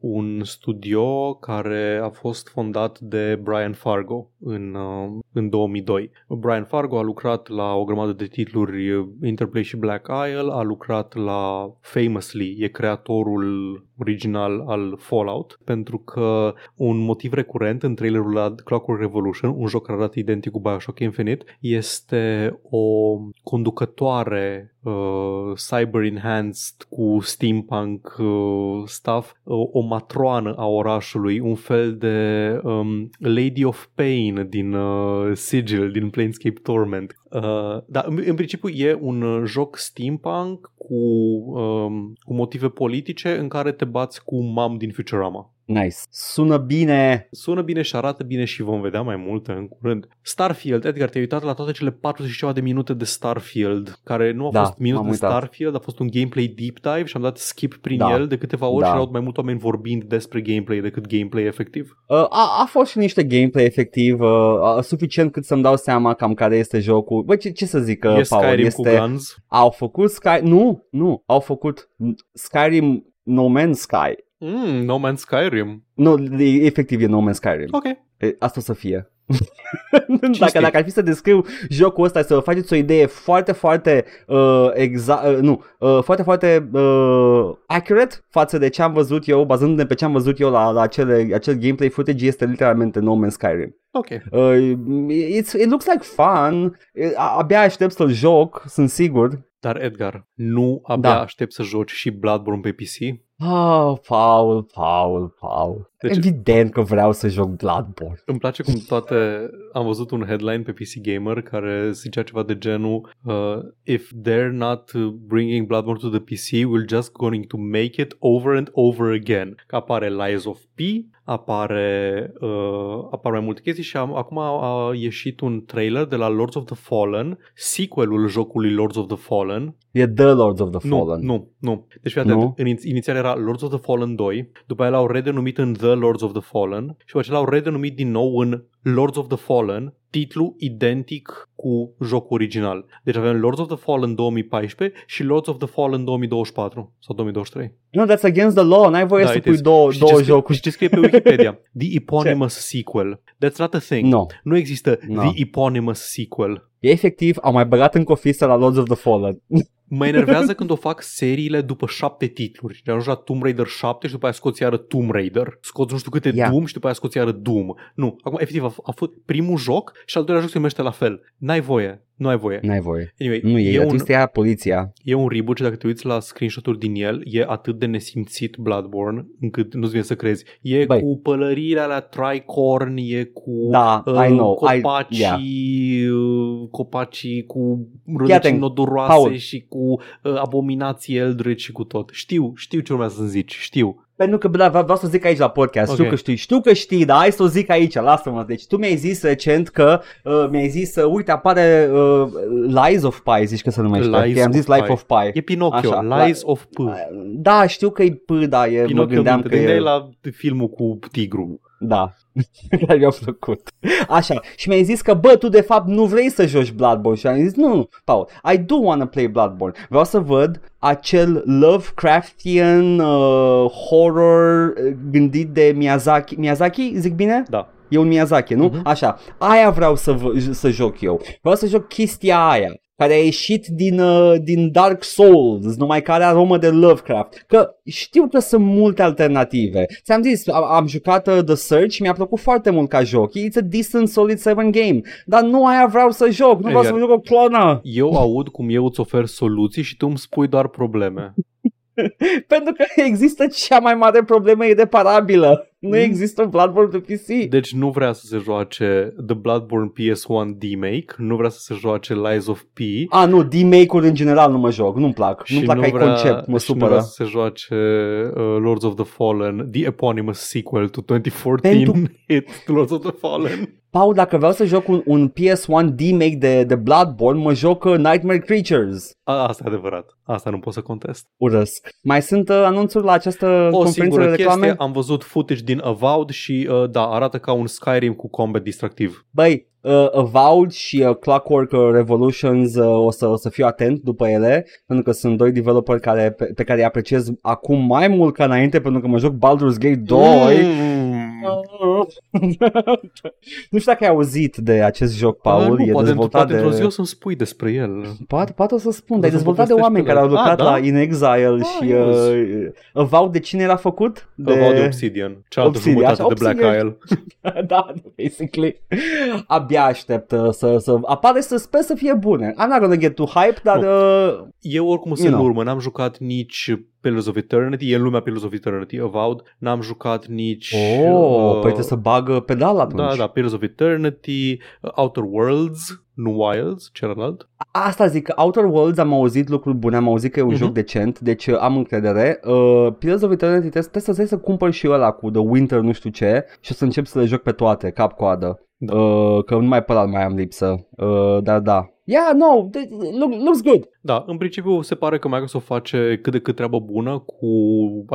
un studio care a fost fondat de Brian Fargo în, uh, în 2002. Brian Fargo a lucrat la o grămadă de titluri, uh, Interplay și Black Isle, a lucrat la Famously, e creatorul original al Fallout, pentru că un motiv recurent în trailerul la Clockwork Revolution, un joc care arată identic cu Bioshock Infinite, este o conducătoare uh, cyber-enhanced cu steampunk uh, stuff, uh, o matroană a orașului, un fel de um, Lady of Pain din uh, Sigil, din Planescape Torment. Uh, dar în, în principiu e un uh, joc steampunk cu, um, cu motive politice în care te bați cu mam din Futurama. Nice. Sună bine. Sună bine și arată bine și vom vedea mai multe în curând. Starfield, Edgar, te-ai uitat la toate cele 40 și ceva de minute de Starfield, care nu a Da, fost minute m-am de uitat. Starfield, a fost un gameplay deep dive și am dat skip prin Da. el de câteva ori Da. și erau mai mulți oameni vorbind despre gameplay decât gameplay efectiv. Uh, a, a fost și niște gameplay efectiv, uh, uh, suficient cât să-mi dau seama cam care este jocul. Bă, ce, ce să zic, uh, e Paul, Skyrim este... cu guns. Au făcut Sky... Nu, nu, au făcut Skyrim No Man's Sky. Mm, no Man's Skyrim. Nu, e- efectiv e No Man's Skyrim. Ok. E, Asta o să fie. dacă, Cinstit. dacă ar fi să descriu jocul ăsta, să vă faceți o idee foarte, foarte uh, exact, uh, nu, uh, foarte, foarte uh, accurate față de ce am văzut eu, bazându-ne pe ce am văzut eu la, la acele, acel gameplay footage, este literalmente No Man's Skyrim. Ok. Uh, it's, it looks like fun, Uh, abia aștept să-l joc, sunt sigur. Dar Edgar, nu abia Da. aștept să joci și Bloodborne pe PC? Oh, Paul, Paul, Paul. Deci- Evident că vreau să joc Bloodborne. Îmi place cum toate... Am văzut un headline pe PC Gamer care zicea ceva de genul uh, If they're not uh, bringing Bloodborne to the PC, we're just going to make it over and over again. Că apare Lies of P, apare, uh, apar mai multe chestii și am, acum a, a ieșit un trailer de la Lords of the Fallen, sequelul jocului Lords of the Fallen, E The Lords of the nu, Fallen. nu, nu. Deci fii atent, Nu? în, inițial era Lords of the Fallen 2, după aia l-au redenumit în The Lords of the Fallen și după aceea l-au redenumit din nou în Lords of the Fallen, titlu identic cu jocul original. Deci avem Lords of the Fallen 2014 și Lords of the Fallen 2024 sau 2023. No, that's against the law. N-ai voie Da, să it pui is. două, Și două ce scrie, jocuri. și ce scrie pe Wikipedia? The eponymous sequel. That's not a thing. No. Nu există No. The eponymous sequel. Efectiv, au mai băgat încă o fisă la Lords of the Fallen. Mă enervează când o fac seriile după șapte titluri. De ajungi la Tomb Raider 7 și după aia scoți iară Tomb Raider. Scoți nu știu câte Ia. Doom și după aia scoți iară Doom. Nu, acum efectiv a, a fost primul joc și al doilea joc se numește la fel. N-ai voie. Nu ai voie. N-ai voie. Anyway, Nu, e, e, un, atunci te ia poliția. e un reboot și dacă te uiți la screenshot-uri din el, e atât de nesimțit Bloodborne încât nu-ți vine să crezi. E Băi. cu pălăriile alea tricorn, e cu Da, uh, I know. I, copacii, yeah. uh, copacii cu Fii atent, rădăcini noduroase Paul. și cu uh, abominații Eldritch și cu tot. Știu, știu ce urmează să zici, știu. Pentru că da, vreau să zic aici la podcast, știu Ok. că știi, știu că știi, dar hai să o zic aici, lasă-mă. Deci tu mi-ai zis recent că, uh, mi-ai zis, uh, uite, apare uh, Lies of Pi, zici că se numește. Lies că am of zis Life Pi. of Pi. E Pinocchio, Așa, Lies of P. Da, știu că e P, da, e, mă Pinocchio, gândeam nu că te gândeai e... la filmul cu tigru. Da, care mi-a plăcut. Așa, și mi-ai zis că, bă, tu de fapt nu vrei să joci Bloodborne și am zis, nu, Paul, I do want to play Bloodborne. Vreau să văd acel Lovecraftian uh, horror uh, gândit de Miyazaki. Miyazaki, zic bine? Da. E un Miyazaki, nu? Mhm. Așa, aia vreau să, v- să joc eu. Vreau să joc chestia aia care a ieșit din, uh, din Dark Souls, numai care are aromă de Lovecraft. Că știu că sunt multe alternative. Ți-am zis, am, am jucat uh, The Search și mi-a plăcut foarte mult ca joc. It's a decent Solid 7 game. Dar nu aia vreau să joc, nu vreau să Exact. mă joc o clonă. Eu aud cum eu îți ofer soluții și tu îmi spui doar probleme. Pentru că există cea mai mare problemă irreparabilă. Nu Mm. există Bloodborne pe PC. Deci nu vrea să se joace The Bloodborne PS1 remake, nu vrea să se joace Lies of P A, nu, D-Make-uri în general nu mă joc, nu-mi plac. și Nu-mi plac nu ca vrea, concept, mă și nu supără. vrea să se joace uh, Lords of the Fallen, the eponymous sequel to 2014 Pentru- hit Lords of the Fallen. Paul, dacă vreau să joc un, un PS1 remake de, de Bloodborne, mă joc uh, Nightmare Creatures. A, asta e adevărat. Asta nu pot să contest. Urăsc. Mai sunt uh, anunțuri la această O conferință singură de reclame? chestie, am văzut footage din Avowed și uh, da, arată ca un Skyrim cu combat distractiv. Băi, uh, Avowed și uh, Clockwork uh, Revolutions uh, o, să, o să fiu atent după ele, pentru că sunt doi developeri care, pe, pe care îi apreciez acum mai mult ca înainte, pentru că mă joc Baldur's Gate 2. Mm. nu știu dacă ai auzit de acest joc, Paul, Ah, nu, e poate, dezvoltat poate de... într-o zi o să-mi spui despre el. Poate, poate o să spun, O dar e să dezvoltat de povestești oameni pe care au el. lucrat Ah, da? la In Exile Ah, și yes. uh, Avowed de cine era făcut? De... Avowed de Obsidian, cealaltă Obsidian, jumătate așa, de Black Obsidian. Isle. da, basically. Abia aștept uh, să, să apare să sper să fie bune. I'm not gonna get too hype, dar uh, Eu oricum sunt You în know. urmă, n-am jucat nici Pillars of Eternity, e în lumea Pillars of Eternity, Avowed, n-am jucat nici... oh, uh, păi trebuie să bagă pedal atunci. Da, da, Pillars of Eternity, uh, Outer Worlds, nu Wilds, celălalt. Asta zic, Outer Worlds am auzit lucruri bune, am auzit că e un Mhm. joc decent, deci uh, am încredere. Uh, Pillars of Eternity trebuie, trebuie să trebuie să cumpăr și ăla cu The Winter nu știu ce și o să încep să le joc pe toate, cap-coadă. Da. Uh, că numai pe ăla mai am lipsă. Uh, dar da. Yeah, no, th- look, looks good. Da, în principiu se pare că Microsoft face cât de cât treabă bună cu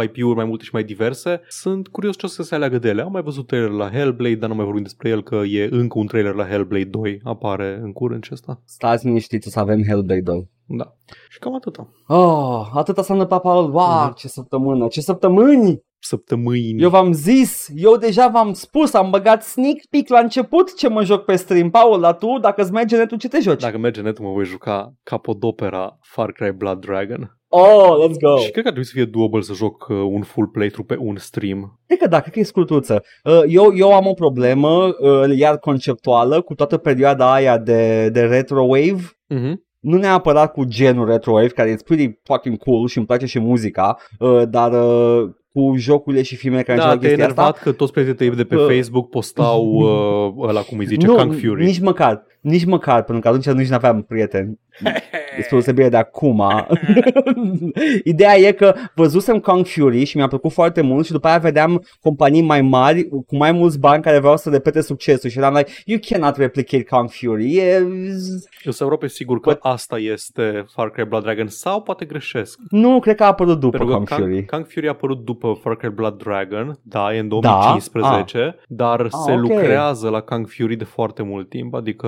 IP-uri mai multe și mai diverse. Sunt curios ce o să se aleagă de ele. Am mai văzut trailer la Hellblade, dar nu mai vorbim despre el că e încă un trailer la Hellblade 2. Apare în curând și ăsta. Stați liniștiți, o să avem Hellblade 2. Da. Și cam atâta. Oh, atâta s-a întâmplat, Paul. Wow, Mhm. ce săptămână, ce săptămâni! Săptămâini. Eu v-am zis, eu deja v-am spus, am băgat sneak peek la început ce mă joc pe stream. Paul, la tu, dacă îți merge netul, ce te joci? Dacă merge netul, mă voi juca capodopera Far Cry Blood Dragon. Oh, let's go! Și cred că ar trebui să fie doable să joc uh, un full playthrough pe un stream. Cred că da, cred că e scurtuță. Uh, Eu, eu am o problemă, uh, iar conceptuală, cu toată perioada aia de, de retro wave. Mm-hmm. Nu neapărat cu genul retro wave, care e pretty fucking cool și îmi place și muzica, uh, dar uh, cu jocurile și filmele care Da, încearcă te-ai chestia enervat asta. că toți prietenii tăi de pe Uh. Facebook postau uh, ăla, cum îi zice, nu, Kung Fury. nici măcar, nici măcar, pentru că atunci nici nu aveam prieteni. Despre deosebire de acum. Ideea e că văzusem Kung Fury și mi-a plăcut foarte mult și după aia vedeam companii mai mari cu mai mulți bani care vreau să repete succesul și eram like, you cannot replicate Kung Fury. E... Eu sunt aproape sigur că asta este Far Cry Blood Dragon sau poate greșesc. Nu, cred că a apărut după Pentru că Kung Fury. Kung, Kung Fury a apărut după Far Cry Blood Dragon, da, e în 2015, dar se ok. lucrează la Kung Fury de foarte mult timp, adică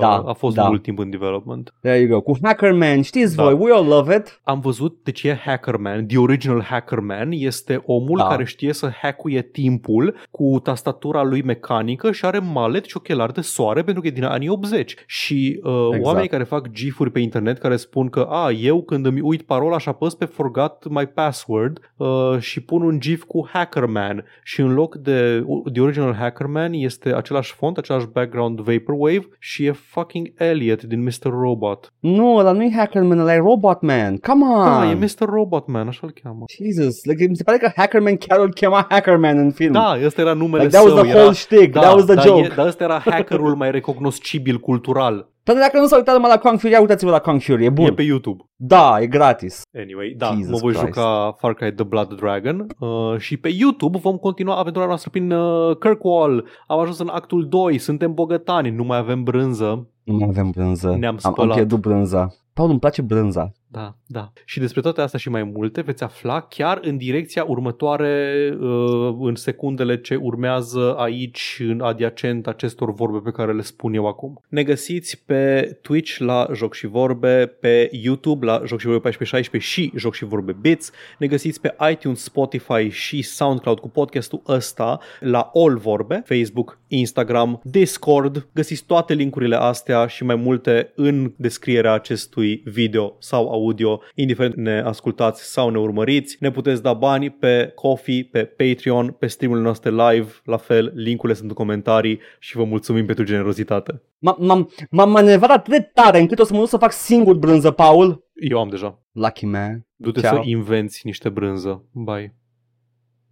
Da, a fost da. mult timp în development. There you go. Cu Hackerman, știți Da. voi, we all love it. Am văzut, deci e Hackerman, The Original Hackerman este omul Da. care știe să hackuie timpul cu tastatura lui mecanică și are malet și ochelari de soare pentru că e din anii 80. Și uh, Exact. oamenii care fac gifuri pe internet care spun că a, eu când îmi uit parola și apăs pe forgot my password uh, și pun un gif cu Hackerman și în loc de The Original Hackerman este același font, același background Vaporwave și e fucking Elliot din Mr. Robot. Nu, ăla nu e Hackerman, ăla e Robot Man. Come on! Da, e Mr. Robot Man, așa-l cheamă. Jesus, like, mi se pare că Hackerman chiar îl chema Hackerman în film. Da, ăsta era numele Like, that was său. the era... whole shtick, da, that was the dar joke. E, dar ăsta era hackerul mai recognoscibil cultural. Pentru dacă nu s-a uitat numai la Kung Fury, ia uitați-vă la Kung Fury, e bun. E pe YouTube. Da, e gratis. Anyway, da, Jesus mă voi Christ. juca Far Cry The Blood Dragon uh, și pe YouTube vom continua aventura noastră prin uh, Kirkwall. Am ajuns în actul 2, suntem bogătani, nu mai avem brânză. Nu mai avem brânză. Ne-am am, am spălat. pierdut brânza. Paul, îmi place brânza. Da, da. Și despre toate astea și mai multe veți afla chiar în direcția următoare, uh, în secundele ce urmează aici, în adiacent acestor vorbe pe care le spun eu acum. Ne găsiți pe Twitch la Joc și Vorbe, pe YouTube la Joc și Vorbe 1416 și Joc și Vorbe Bits. Ne găsiți pe iTunes, Spotify și SoundCloud cu podcastul ăsta la All Vorbe, Facebook, Instagram, Discord. Găsiți toate linkurile astea și mai multe în descrierea acestui video sau audio, indiferent ne ascultați sau ne urmăriți. Ne puteți da bani pe Coffee, pe Patreon, pe streamurile noastre live, la fel, linkurile sunt în comentarii și vă mulțumim pentru generozitate. M- M-am, m-am manevrat atât de tare încât o să mă duc să fac singur brânză, Paul. Eu am deja. Lucky man. Du-te Ciao. să invenți niște brânză. Bye.